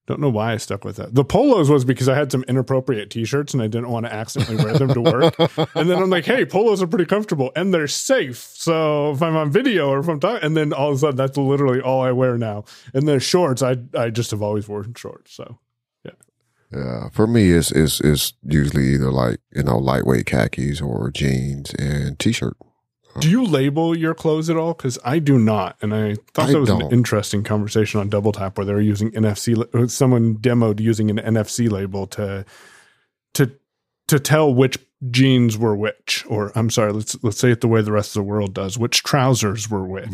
Don't know why I stuck with that. The polos was because I had some inappropriate t-shirts and I didn't want to accidentally wear them to work. And then I'm like, hey, polos are pretty comfortable and they're safe. So if I'm on video or if I'm talking, and then all of a sudden that's literally all I wear now. And then shorts, I I just have always worn shorts. So
Yeah, for me, it's it's it's usually either like you know lightweight khakis or jeans and t-shirt.
do you label your clothes at all? Because I do not. And I thought
I
that was an interesting conversation on Double Tap where they were using NFC. Someone demoed using an NFC label to to to tell which jeans were which, or I'm sorry, let's let's say it the way the rest of the world does. Which trousers were which?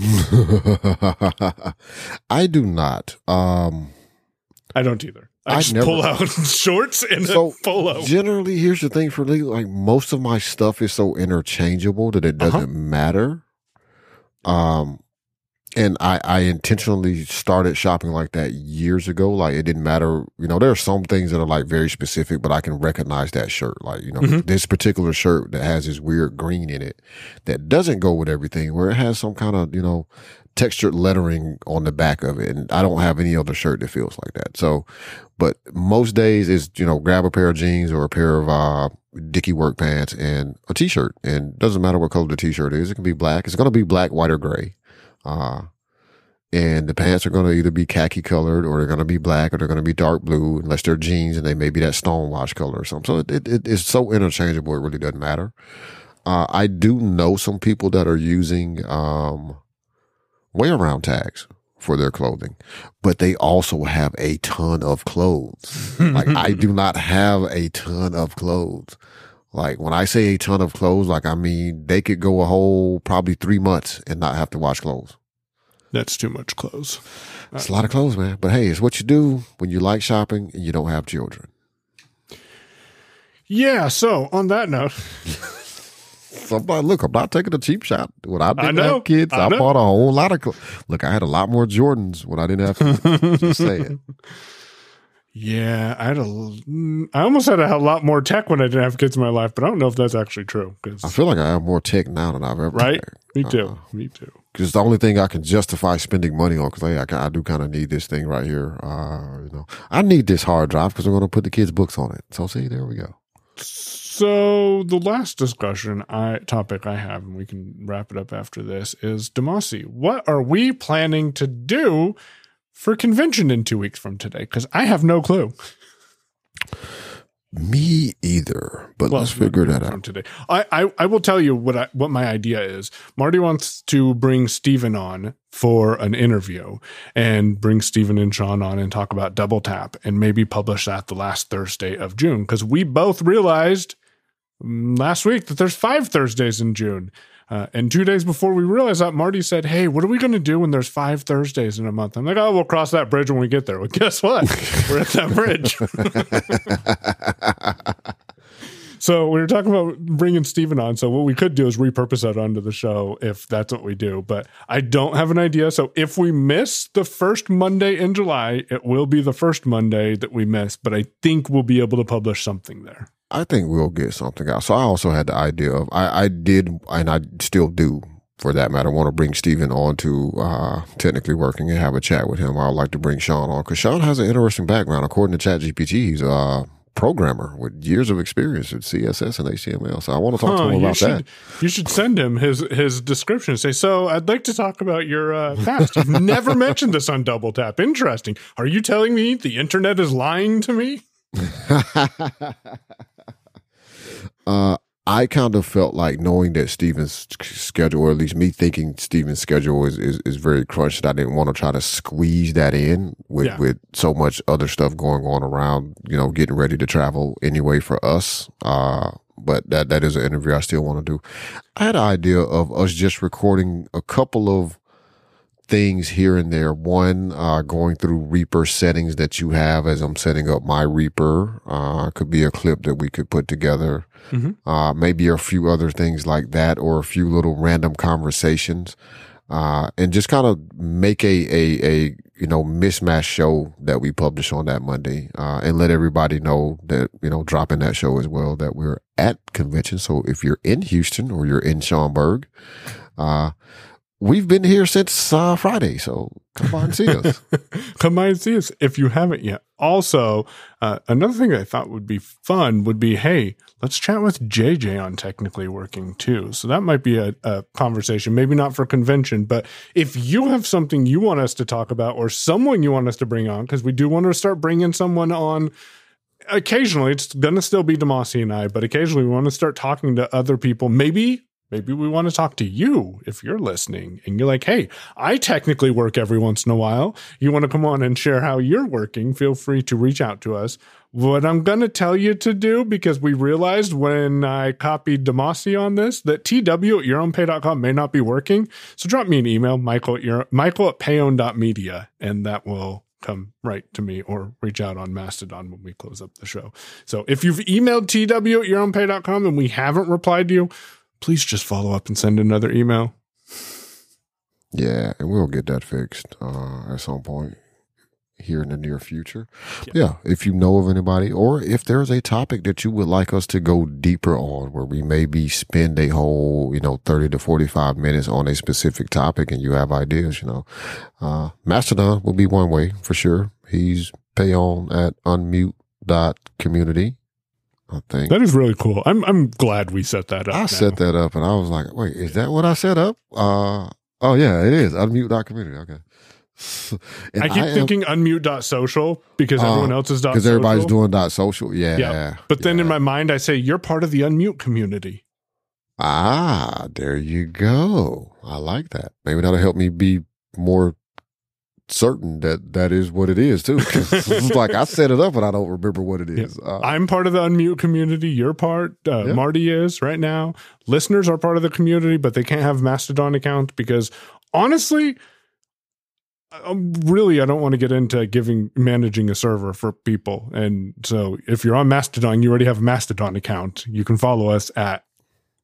I do not. Um,
I don't either. I just
never-
pull out shorts and
So,
a polo.
generally, here's the thing for me: like most of my stuff is so interchangeable that it doesn't
Uh-huh.
matter. Um, and I I intentionally started shopping like that years ago. Like it didn't matter. You know, there are some things that are like very specific, but I can recognize that shirt. Like you know,
Mhm.
this particular shirt that has this weird green in it that doesn't go with everything, where it has some kind of you know textured lettering on the back of it. And I don't have any other shirt that feels like that. So, but most days is, you know, grab a pair of jeans or a pair of, uh, Dickie work pants and a t-shirt. And doesn't matter what color the t-shirt is. It can be black. It's going to be black, white or gray. Uh, and the pants are going to either be khaki colored or they're going to be black or they're going to be dark blue unless they're jeans and they may be that stonewash color or something. So it, it- it's so interchangeable. It really doesn't matter. Uh, I do know some people that are using, um, WayAround tags for their clothing, but they also have a ton of clothes. like I do not have a ton of clothes. Like when I say a ton of clothes, like I mean they could go a whole probably three months and not have to wash clothes.
That's too much clothes.
It's a lot of clothes, man. But hey, it's what you do when you like shopping and you don't have children.
Yeah. So on that note,
So I'm like, look, I'm not taking a cheap shot. When I didn't
know.
have kids,
I
I,
know.
bought a whole lot of. cl- Look, I had a lot more Jordans when I didn't have. Kids. Just saying.
Yeah, I had a. l- mm, almost had a lot more tech when I didn't have kids in my life, but I don't know if that's actually true.
I feel like I have more tech now than I've ever.
right,
had.
me too,
Uh,
me too.
because it's the only thing I can justify spending money on. Because hey, I, I do kind of need this thing right here. Uh, you know, I need this hard drive because I'm going to put the kids' books on it. So see, there we go.
So the last discussion I topic I have, and we can wrap it up after this, is Demasi. What are we planning to do for convention in two weeks from today? Because I have no clue.
Me either, but
Well,
let's figure that out.
today. I, I I will tell you what I what my idea is. Marty wants to bring Steven on for an interview and bring Steven and Sean on and talk about Double Tap and maybe publish that the last Thursday of June because we both realized last week that there's five Thursdays in June. Uh, and two days before we realized that, Marty said, "Hey, what are we going to do when there's five Thursdays in a month?" I'm like, "Oh, we'll cross that bridge when we get there." Well, guess what? We're at that bridge. So we were talking about bringing Steven on. So what we could do is repurpose that onto the show if that's what we do. But I don't have an idea. So if we miss the first Monday in July, it will be the first Monday that we miss. But I think we'll be able to publish something there.
I think we'll get something out. So I also had the idea of I, I did and I still do for that matter want to bring Steven on to uh, technically working and have a chat with him. I would like to bring Shaun on because Shaun has an interesting background. According to ChatGPT, he's a programmer with years of experience with CSS and HTML. So I want to talk to
Huh,
him
you
about
should
that.
you should send him his his description. Say, so I'd like to talk about your uh, past. You've never mentioned this on Double Tap. Interesting. Are you telling me the internet is lying to me?
uh, I kind of felt like knowing that Steven's schedule, or at least me thinking Steven's schedule is, is, is very crunched. I didn't want to try to squeeze that in with,
Yeah.
with so much other stuff going on around, you know, getting ready to travel anyway for us. Uh, but that, that is an interview I still want to do. I had an idea of us just recording a couple of things here and there. One, uh, going through Reaper settings that you have as I'm setting up my Reaper, uh, could be a clip that we could put together.
Mhm.
Uh, maybe a few other things like that or a few little random conversations. Uh, and just kind of make a, a, a, you know, mismatch show that we publish on that Monday, uh, and let everybody know that, you know, dropping that show as well, that we're at convention. So if you're in Houston or you're in Schaumburg, uh, we've been here since, uh, Friday. So come and see us.
Come and see us if you haven't yet. Also, uh, another thing I thought would be fun would be, hey, let's chat with JJ on technically working too. So that might be a, a conversation, maybe not for convention, but if you have something you want us to talk about or someone you want us to bring on, because we do want to start bringing someone on. Occasionally, it's going to still be Demasi and I, but occasionally we want to start talking to other people. Maybe Maybe we want to talk to you if you're listening and you're like, hey, I technically work every once in a while. You want to come on and share how you're working? Feel free to reach out to us. What I'm going to tell you to do, because we realized when I copied Demasi on this, that TW at yourownpay.com may not be working. So drop me an email, Michael at, your, Michael at payown.media, and that will come right to me or reach out on Mastodon when we close up the show. So if you've emailed TW at yourownpay.com and we haven't replied to you, please just follow up and send another email.
Yeah, and we'll get that fixed uh, at some point here in the near future. Yeah. if you know of anybody, or if there's a topic that you would like us to go deeper on, where we maybe spend a whole, you know, 30 to 45 minutes on a specific topic and you have ideas, you know, uh, Mastodon will be one way for sure. He's Payown at unmute dot community. I think.
That is really cool. I'm I'm glad we set that up.
I
now.
set that up and I was like, wait, is that what I set up? Uh, oh yeah, it is. Unmute dot community. Okay. And
I keep thinking
am-
thinking social because
Uh,
everyone else is dot
because everybody's doing dot social. Yeah.
Yeah. But then in my mind, I say you're part of the unmute community.
ah, there you go. I like that. Maybe that'll help me be more certain that that is what it is too. it's like I set it up and I don't remember what it is. Uh,
I'm part of the unmute community. You're part. Uh,
Yeah.
Marty is right now. Listeners are part of the community, but they can't have Mastodon account because honestly, um, really, I don't want to get into giving managing a server for people. And so, if you're on Mastodon, you already have a Mastodon account. You can follow us at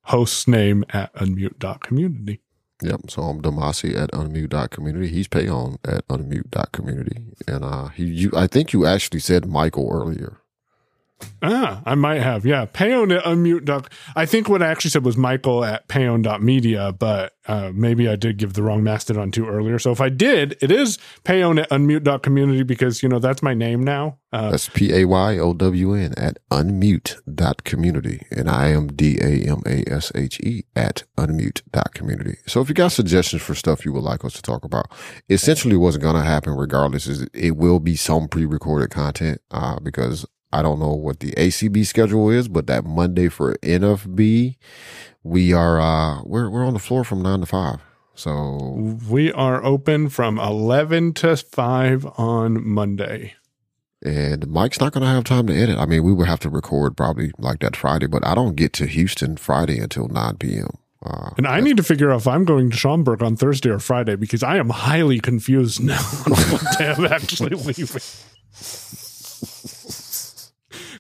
host's name at unmute.community.
Yep. So I'm Damasi at unmute.community. He's Payown at unmute.community. And uh he you I think you actually said Michael earlier.
Ah, I might have. Yeah. Payown at unmute. I think what I actually said was Michael at payown.media, but uh, maybe I did give the wrong Mastodon to earlier. So if I did, it is payown at unmute.community because, you know, that's my name now. Uh,
That's P A Y O W N at unmute.community. And I am D A M A S H E at unmute.community. So if you got suggestions for stuff you would like us to talk about, essentially what's going to happen regardless is it will be some pre-recorded content, uh, because I don't know what the ACB schedule is, but that Monday for NFB, we are, uh, we're, we're on the floor from nine to five. So
we are open from 11 to 5 on Monday.
and Mike's not going to have time to edit. I mean, we would have to record probably like that Friday, but I don't get to Houston Friday until 9 p.m. Uh,
And I need to figure out if I'm going to Schaumburg on Thursday or Friday because I am highly confused now on what day I'm actually leaving.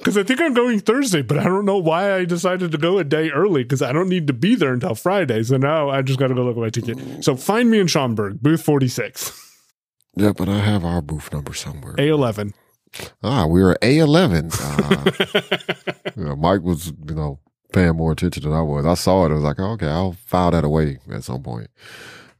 Because I think I'm going Thursday, but I don't know why I decided to go a day early because I don't need to be there until Friday. So now I just got to go look at my ticket. So find me in Schaumburg, booth 46,
yeah, but I have our booth number somewhere.
A11.
Ah, we were A11. Uh, you know, Mike was, you know, paying more attention than I was. I saw it. I was like, okay, I'll file that away at some point.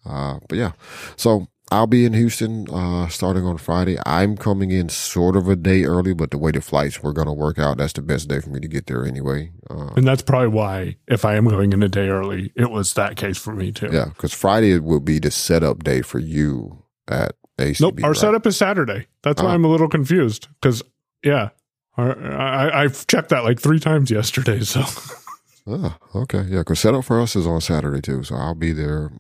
Uh, but yeah, so I'll be in Houston, uh, starting on Friday. I'm coming in sort of a day early, but the way the flights were going to work out, that's the best day for me to get there anyway. Uh,
And that's probably why, if I am going in a day early, it was that case for me too.
yeah, because Friday will be the setup day for you at ACB.
Nope, our
right?
setup is Saturday. That's why
Ah.
I'm a little confused because, yeah, our, I, I've checked that like three times yesterday. So
Ah, okay. Yeah, because setup for us is on Saturday too. So I'll be there.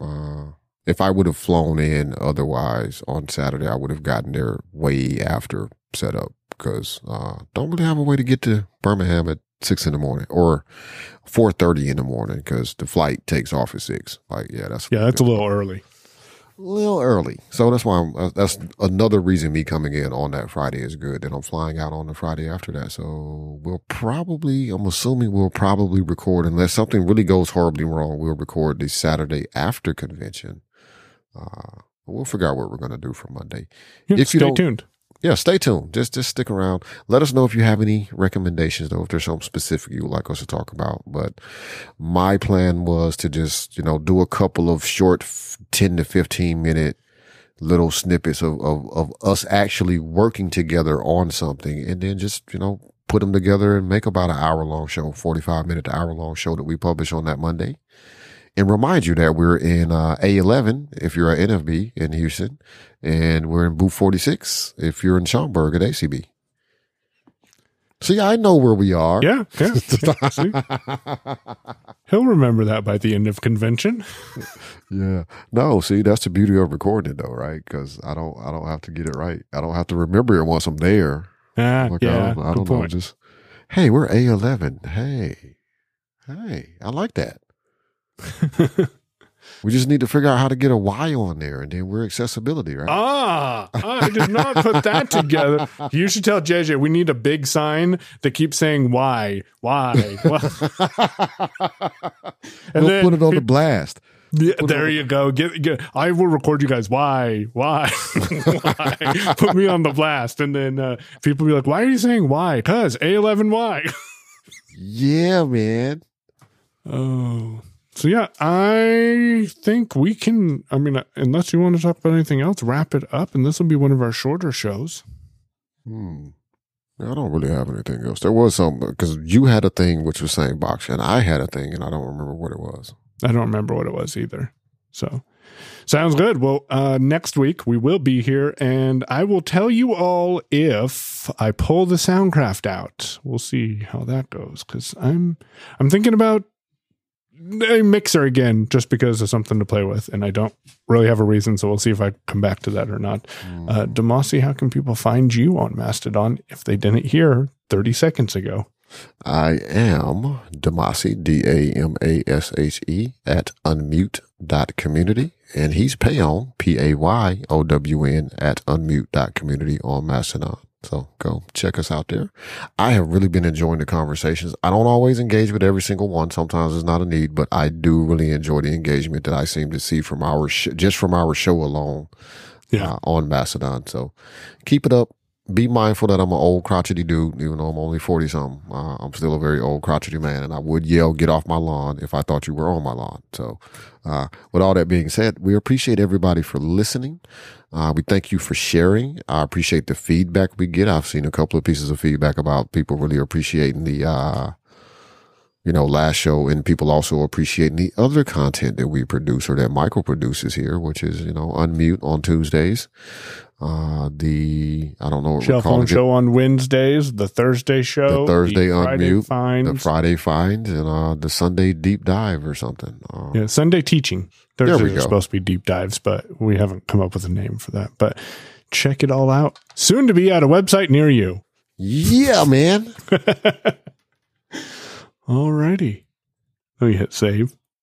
If I would have flown in otherwise on Saturday, I would have gotten there way after setup because uh, don't really have a way to get to Birmingham at six in the morning or four thirty in the morning because the flight takes off at six. Like, yeah, that's
yeah, that's a little early.
a little early. So that's why I'm, uh, that's another reason me coming in on that Friday is good. Then I'm flying out on the Friday after that. So we'll probably, I'm assuming we'll probably record unless something really goes horribly wrong. We'll record the Saturday after convention. Uh, we'll figure out what we're going to do for Monday.
Yeah,
If you
stay tuned.
Yeah, stay tuned. Just just stick around. Let us know if you have any recommendations though, if there's something specific you would like us to talk about. But my plan was to just, you know, do a couple of short 10 to 15 minute little snippets of, of, of us actually working together on something and then just, you know, put them together and make about an hour long show, 45 minute to hour long show that we publish on that Monday. And remind you that we're in uh, A11 if you're at NFB in Houston, and we're in booth 46 if you're in Schaumburg at ACB. See, I know where we are.
Yeah, yeah. yeah. He'll remember that by the end of convention.
Yeah. No, see, that's the beauty of recording it though, right? Because I don't, I don't have to get it right. I don't have to remember it once I'm there.
Ah,
Like,
yeah,
I don't, I don't know. Just, hey, we're A11. Hey, hey, I like that. we just need to figure out how to get a Y on there and then we're accessibility, right?
Ah, I did not put that together. You should tell JJ we need a big sign that keeps saying why, why, why.
we'll
then
put it on the blast.
Yeah, there you go. Get, get, I will record you guys. Why? Why? why? Put me on the blast, and then uh, people be like, "Why are you saying why?" Because A11Y.
Yeah, man.
oh, so yeah, I think we can. I mean, uh, unless you want to talk about anything else, wrap it up, and this will be one of our shorter shows.
Hmm. I don't really have anything else. There was some because you had a thing which was saying box, and I had a thing, and I don't remember what it was.
I don't remember what it was either. So sounds good. Well, uh, next week we will be here and I will tell you all if I pull the Soundcraft out. We'll see how that goes because I'm I'm thinking about a mixer again just because of something to play with and I don't really have a reason. So we'll see if I come back to that or not. Uh, Demasi, how can people find you on Mastodon if they didn't hear 30 seconds ago?
I am Damasi, D A M A S H E, at unmute.community. And he's Payown, P A Y O W N, at unmute.community on Mastodon. So go check us out there. I have really been enjoying the conversations. I don't always engage with every single one. Sometimes it's not a need, but I do really enjoy the engagement that I seem to see from our sh- just from our show alone
Yeah.
uh, on Mastodon. So keep it up. Be mindful that I'm an old crotchety dude, even though I'm only 40 something. Uh, I'm still a very old crotchety man, and I would yell, get off my lawn if I thought you were on my lawn. So, uh, with all that being said, we appreciate everybody for listening. Uh, we thank you for sharing. I appreciate the feedback we get. I've seen a couple of pieces of feedback about people really appreciating the, uh, you know, last show and people also appreciating the other content that we produce or that Michael produces here, which is, you know, unmute on Tuesdays. Uh, the, I don't know what
Shell phone
calling it.
show on Wednesdays, the Thursday show,
The Thursday
Friday
unmute,
finds,
the Friday finds and, uh, the Sunday deep dive or something. Uh,
yeah, Sunday teaching.
There we
Thursdays
go.
are supposed to be deep dives, but we haven't come up with a name for that. But check it all out. Soon to be at a website near you.
yeah, man.
Alrighty. Let me hit save.